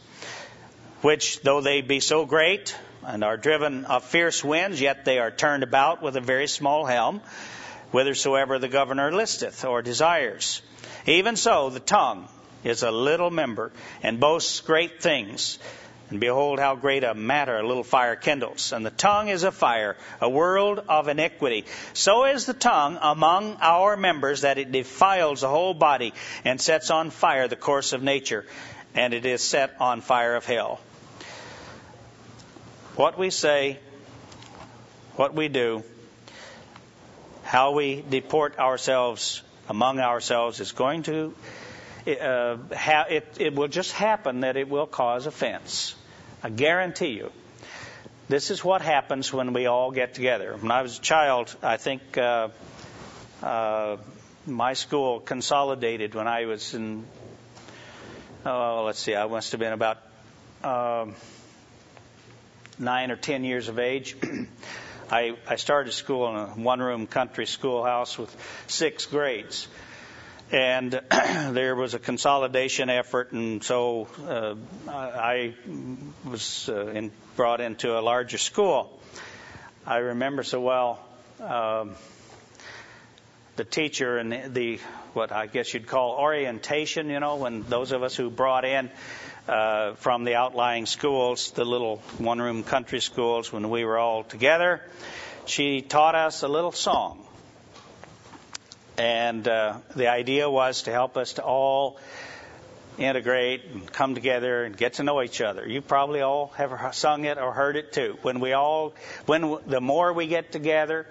which, though they be so great and are driven of fierce winds, yet they are turned about with a very small helm, whithersoever the governor listeth or desires. Even so, the tongue is a little member and boasts great things. And behold, how great a matter a little fire kindles. And the tongue is a fire, a world of iniquity. So is the tongue among our members that it defiles the whole body and sets on fire the course of nature, and it is set on fire of hell. What we say, what we do, how we deport ourselves among ourselves is going to uh, ha- it, it will just happen that it will cause offense. I guarantee you. This is what happens when we all get together. When I was a child, I think uh, uh, my school consolidated when I was in, oh, let's see, I must have been about uh, nine or ten years of age. I, I started school in a one room country schoolhouse with six grades and there was a consolidation effort, and so uh, I was uh, in, brought into a larger school. I remember so well um, the teacher and the, what I guess you'd call orientation. You know, when those of us who brought in uh, from the outlying schools, the little one-room country schools, when we were all together, she taught us a little song and uh, the idea was to help us to all integrate and come together and get to know each other. You probably all have sung it or heard it too. When we all, when the more we get together,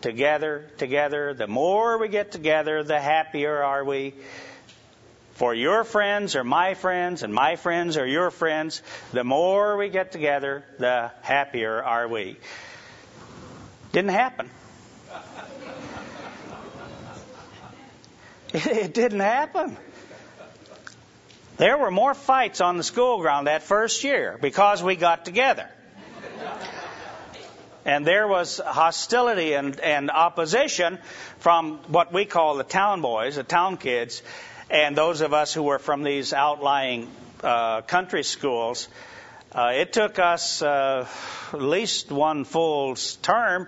together, together, the more we get together, the happier are we. For your friends are my friends, and my friends are your friends. The more we get together, the happier are we. Didn't happen. It didn't happen. There were more fights on the school ground that first year because we got together. And there was hostility and, and opposition from what we call the town boys, the town kids, and those of us who were from these outlying uh, country schools. Uh, it took us uh, at least one full term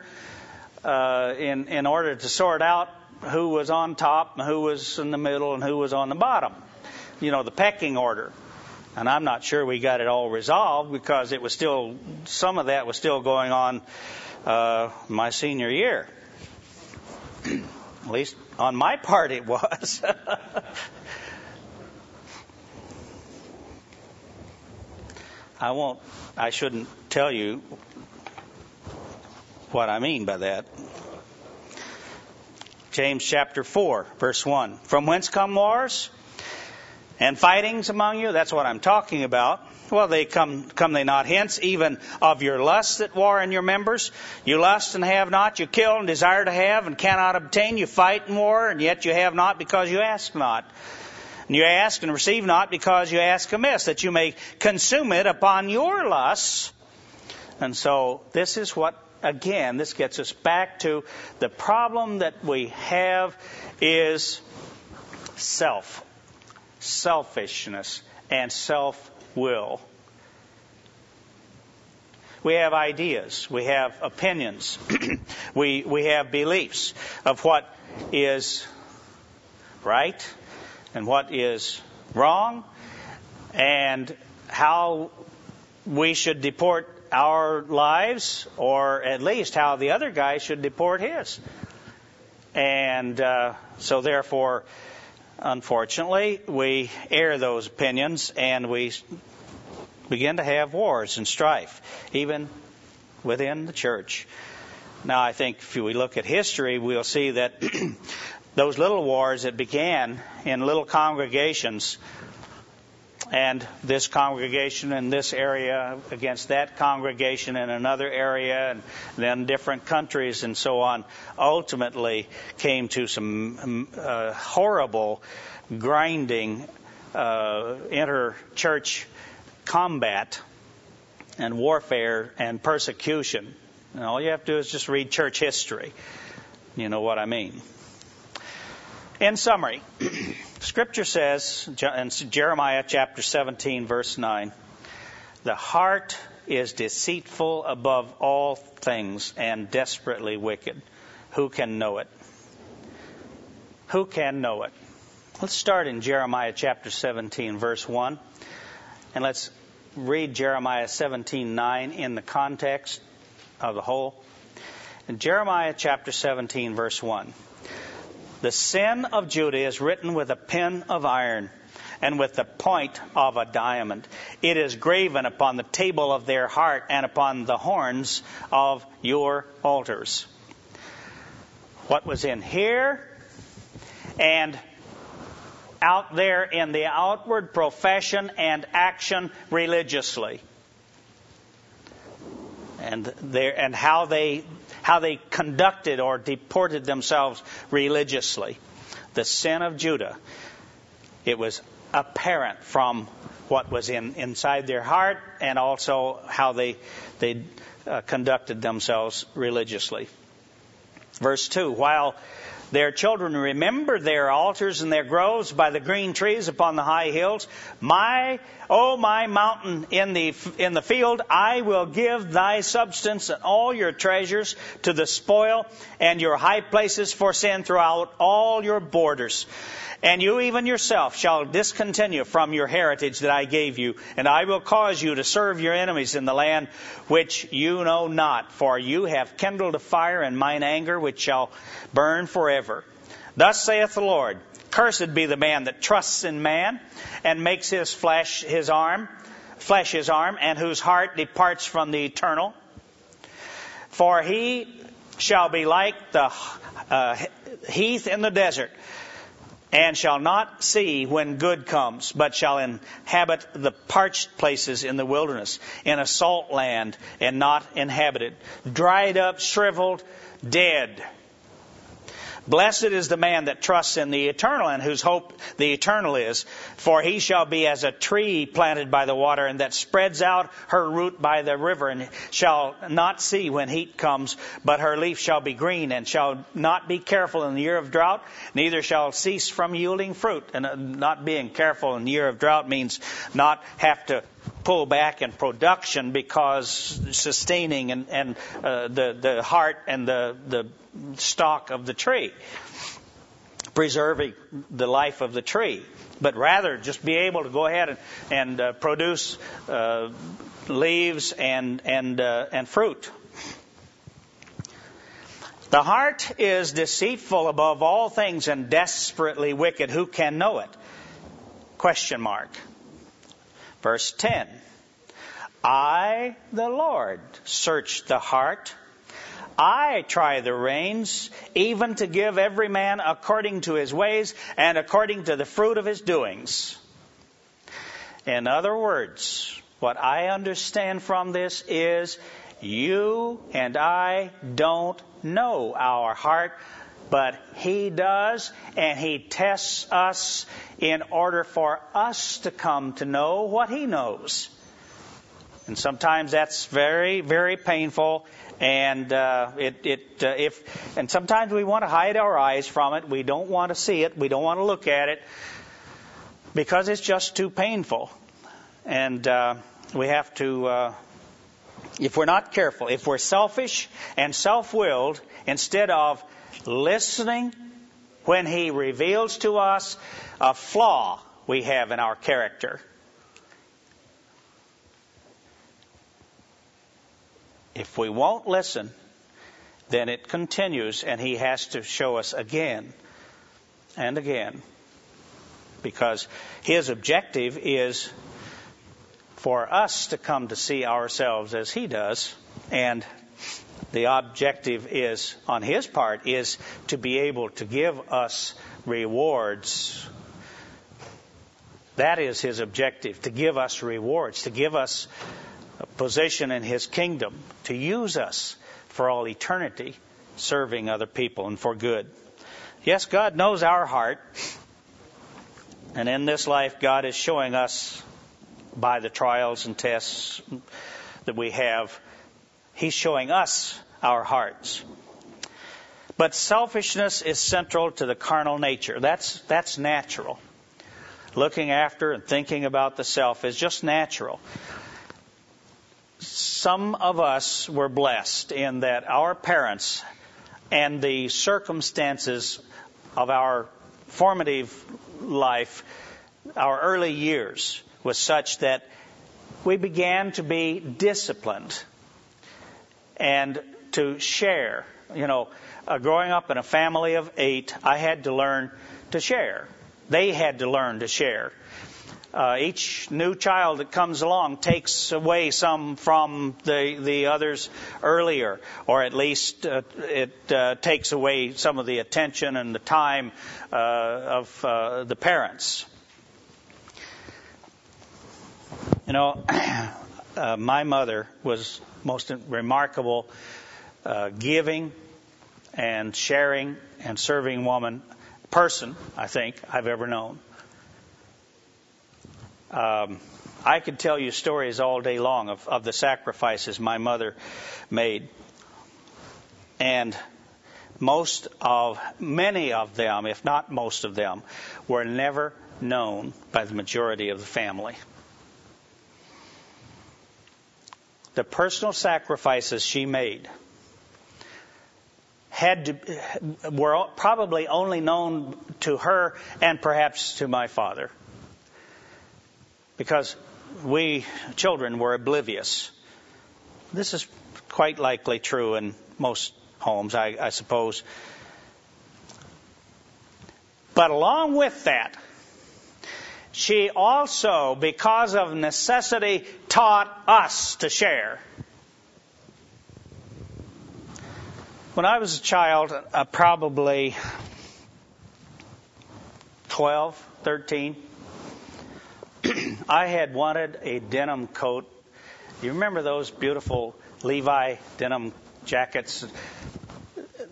uh, in in order to sort out who was on top and who was in the middle and who was on the bottom. You know, the pecking order. And I'm not sure we got it all resolved because it was still, some of that was still going on uh, my senior year. At least on my part it was. I won't, I shouldn't tell you what I mean by that. James chapter 4, verse 1. From whence come wars and fightings among you? That's what I'm talking about. Well, they come, come they not hence, even of your lusts that war in your members? You lust and have not, you kill and desire to have and cannot obtain, you fight and war, and yet you have not because you ask not. And you ask and receive not because you ask amiss, that you may consume it upon your lusts. And so this is what again, this gets us back to the problem that we have is self, selfishness, and self will. We have ideas, we have opinions, we, we have beliefs of what is right and what is wrong and how we should deport our lives, or at least how the other guy should deport his. And uh, so, therefore, unfortunately, we air those opinions and we begin to have wars and strife, even within the church. Now, I think if we look at history, we'll see that those little wars that began in little congregations and this congregation in this area against that congregation in another area, and then different countries and so on, ultimately came to some uh, horrible, grinding uh, inter-church combat and warfare and persecution. And all you have to do is just read church history. You know what I mean. In summary, Scripture says in Jeremiah chapter 17, verse 9, the heart is deceitful above all things and desperately wicked. Who can know it? Who can know it? Let's start in Jeremiah chapter 17, verse 1, and let's read Jeremiah 17:9 in the context of the whole. In Jeremiah chapter 17, verse 1. The sin of Judah is written with a pen of iron and with the point of a diamond. It is graven upon the table of their heart and upon the horns of your altars. What was in here and out there in the outward profession and action religiously. And there, and how they how they conducted or deported themselves religiously. The sin of Judah, it was apparent from what was in inside their heart and also how they they uh, conducted themselves religiously. Verse 2 While their children remember their altars and their groves by the green trees upon the high hills. My, oh my mountain in the, in the field, I will give thy substance and all your treasures to the spoil and your high places for sin throughout all your borders. And you even yourself shall discontinue from your heritage that I gave you, and I will cause you to serve your enemies in the land which you know not, for you have kindled a fire in mine anger which shall burn forever. Thus saith the Lord, Cursed be the man that trusts in man and makes his flesh his arm, flesh his arm, and whose heart departs from the eternal. For he shall be like the uh, heath in the desert, and shall not see when good comes, but shall inhabit the parched places in the wilderness, in a salt land and not inhabited, dried up, shriveled, dead. Blessed is the man that trusts in the eternal and whose hope the eternal is, for he shall be as a tree planted by the water and that spreads out her root by the river and shall not see when heat comes, but her leaf shall be green and shall not be careful in the year of drought, neither shall cease from yielding fruit. And uh, not being careful in the year of drought means not have to pull back in production because sustaining and, and uh, the, the heart and the, the stalk of the tree, preserving the life of the tree, but rather just be able to go ahead and, and uh, produce uh, leaves and, and, uh, and fruit. The heart is deceitful above all things and desperately wicked. Who can know it? Question mark. Verse 10. I, the Lord, search the heart. I try the reins, even to give every man according to his ways and according to the fruit of his doings. In other words, what I understand from this is you and I don't know our heart, but He does, and He tests us in order for us to come to know what He knows. And sometimes that's very, very painful. And uh, it, it, uh, if, and sometimes we want to hide our eyes from it. We don't want to see it. We don't want to look at it because it's just too painful. And uh, we have to, uh, if we're not careful, if we're selfish and self-willed, instead of listening when He reveals to us a flaw we have in our character If we won't listen, then it continues and he has to show us again and again. Because his objective is for us to come to see ourselves as he does, and the objective is, on his part, is to be able to give us rewards. That is his objective, to give us rewards, to give us a position in His kingdom to use us for all eternity serving other people and for good. Yes, God knows our heart. And in this life, God is showing us by the trials and tests that we have, He's showing us our hearts. But selfishness is central to the carnal nature. That's, that's natural. Looking after and thinking about the self is just natural some of us were blessed in that our parents and the circumstances of our formative life, our early years, was such that we began to be disciplined and to share. You know, uh, growing up in a family of eight, I had to learn to share. They had to learn to share uh, each new child that comes along takes away some from the the others earlier, or at least uh, it uh, takes away some of the attention and the time uh, of uh, the parents. You know, uh, my mother was most remarkable, giving and sharing and serving woman person I think I've ever known. Um, I could tell you stories all day long of, of the sacrifices my mother made. And most of, many of them, if not most of them, were never known by the majority of the family. The personal sacrifices she made had to, were probably only known to her and perhaps to my father because we children were oblivious. This is quite likely true in most homes, I, I suppose. But along with that, she also, because of necessity, taught us to share. When I was a child, uh, probably 12, 13, I had wanted a denim coat. You remember those beautiful Levi denim jackets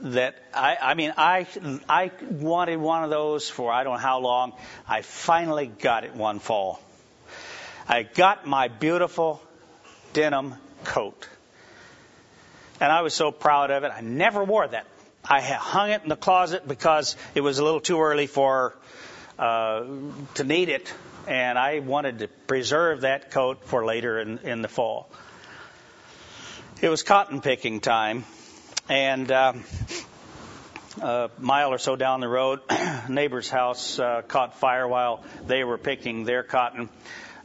that I, I mean, I, I wanted one of those for I don't know how long. I finally got it one fall. I got my beautiful denim coat. And I was so proud of it. I never wore that. I hung it in the closet because it was a little too early for uh, to need it, and I wanted to preserve that coat for later in, in the fall. It was cotton picking time, and um, a mile or so down the road, neighbor's house uh, caught fire while they were picking their cotton.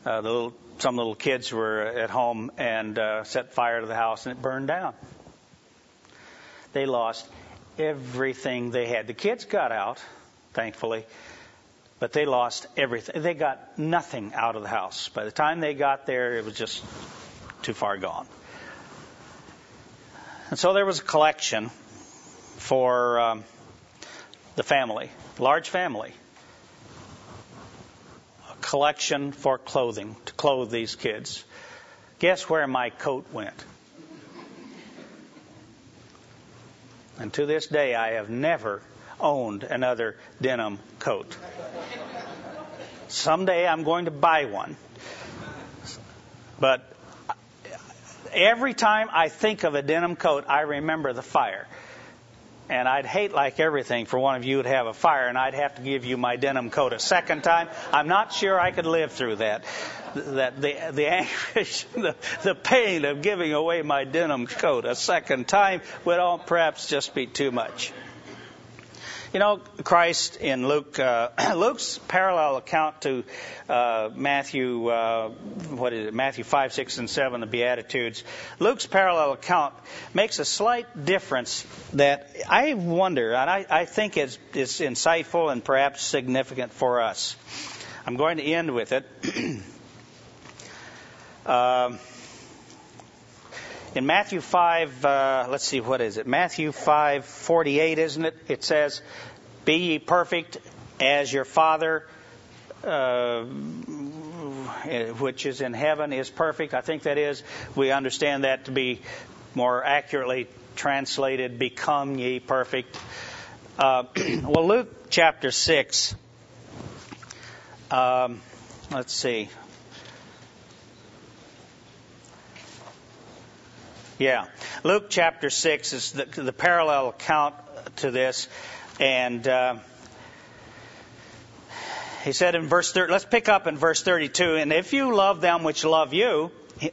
Uh, the little, some little kids were at home and uh, set fire to the house, and it burned down. They lost everything they had. The kids got out, thankfully, but they lost everything. They got nothing out of the house. By the time they got there, it was just too far gone. And so there was a collection for um, the family, large family, a collection for clothing to clothe these kids. Guess where my coat went? And to this day, I have never owned another denim coat. Someday I'm going to buy one. But every time I think of a denim coat, I remember the fire. And I'd hate, like everything, for one of you to have a fire and I'd have to give you my denim coat a second time. I'm not sure I could live through that. That the the anguish, the, the pain of giving away my denim coat a second time would all perhaps just be too much. You know, Christ in Luke, uh, Luke's parallel account to uh, Matthew, uh, what is it, Matthew 5, 6, and 7, the Beatitudes. Luke's parallel account makes a slight difference that I wonder, and I, I think is, insightful and perhaps significant for us. I'm going to end with it. um, in Matthew 5, uh, let's see, what is it? Matthew 5, 48, isn't it? It says, Be ye perfect as your Father, uh, which is in heaven, is perfect. I think that is, we understand that to be more accurately translated, Become ye perfect. Uh, well, Luke chapter 6, um, let's see. Yeah. Luke chapter 6 is the, the parallel account to this. And uh, he said in verse 30, let's pick up in verse 32. And if you love them which love you,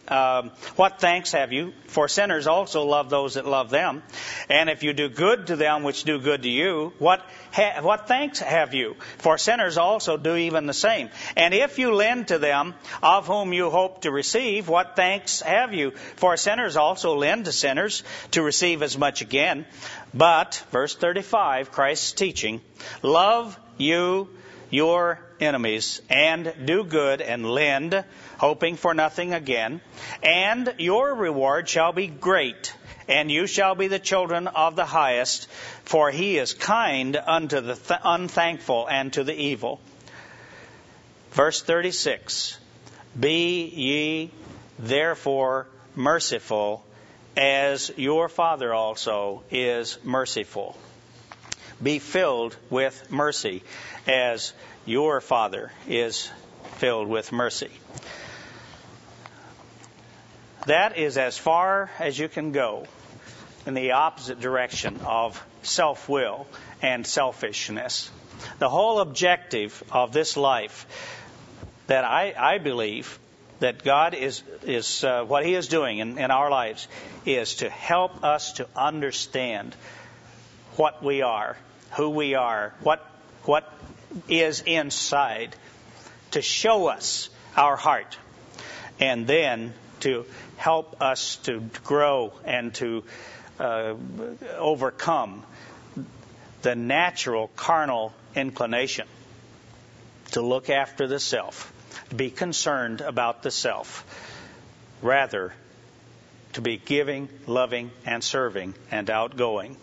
um, what thanks have you? For sinners also love those that love them. And if you do good to them which do good to you, what ha- what thanks have you? For sinners also do even the same. And if you lend to them of whom you hope to receive, what thanks have you? For sinners also lend to sinners to receive as much again. But verse 35, Christ's teaching, love you your enemies and do good and lend, hoping for nothing again. And your reward shall be great, and you shall be the children of the highest, for he is kind unto the th- unthankful and to the evil. Verse 36 Be ye therefore merciful, as your Father also is merciful. Be filled with mercy as your Father is filled with mercy. That is as far as you can go in the opposite direction of self will and selfishness. The whole objective of this life that I, I believe that God is, is uh, what He is doing in, in our lives is to help us to understand what we are, who we are, what, what is inside to show us our heart and then to help us to grow and to uh, overcome the natural carnal inclination to look after the self, to be concerned about the self, rather to be giving, loving, and serving and outgoing.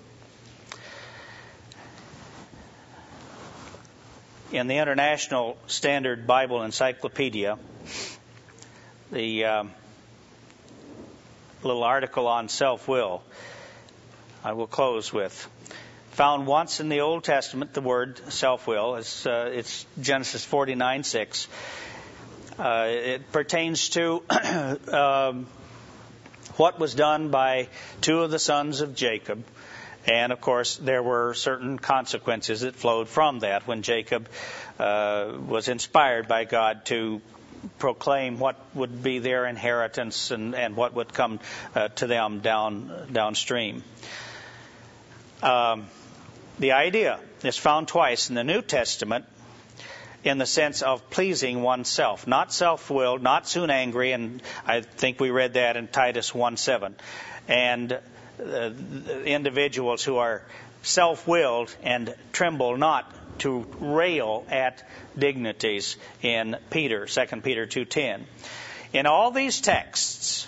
In the International Standard Bible Encyclopedia, the um, little article on self will, I will close with. Found once in the Old Testament, the word self will, it's, uh, it's Genesis 49 6. Uh, it pertains to um, what was done by two of the sons of Jacob. And of course, there were certain consequences that flowed from that when Jacob uh, was inspired by God to proclaim what would be their inheritance and, and what would come uh, to them down downstream. Um, the idea is found twice in the New Testament in the sense of pleasing oneself, not self-willed, not soon angry, and I think we read that in Titus 1:7. And individuals who are self-willed and tremble not to rail at dignities in Peter, 2 Peter 2:10. In all these texts,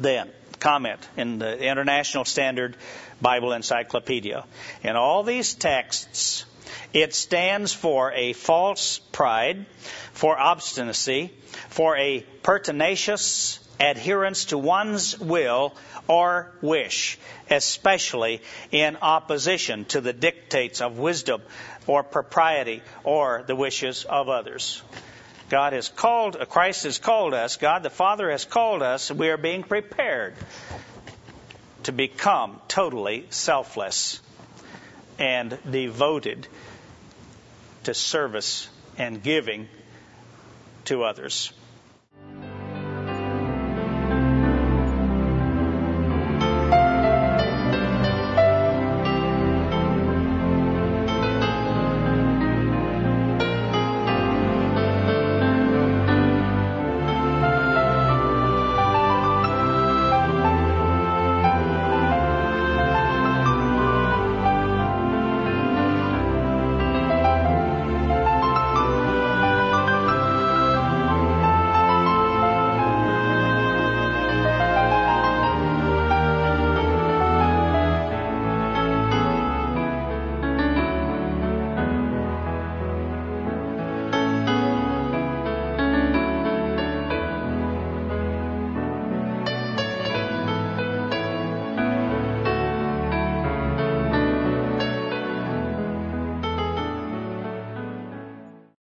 then comment in the International Standard Bible Encyclopedia. In all these texts, it stands for a false pride, for obstinacy, for a pertinacious adherence to one's will or wish, especially in opposition to the dictates of wisdom or propriety or the wishes of others. God has called, Christ has called us, God the Father has called us, we are being prepared to become totally selfless and devoted to service and giving to others.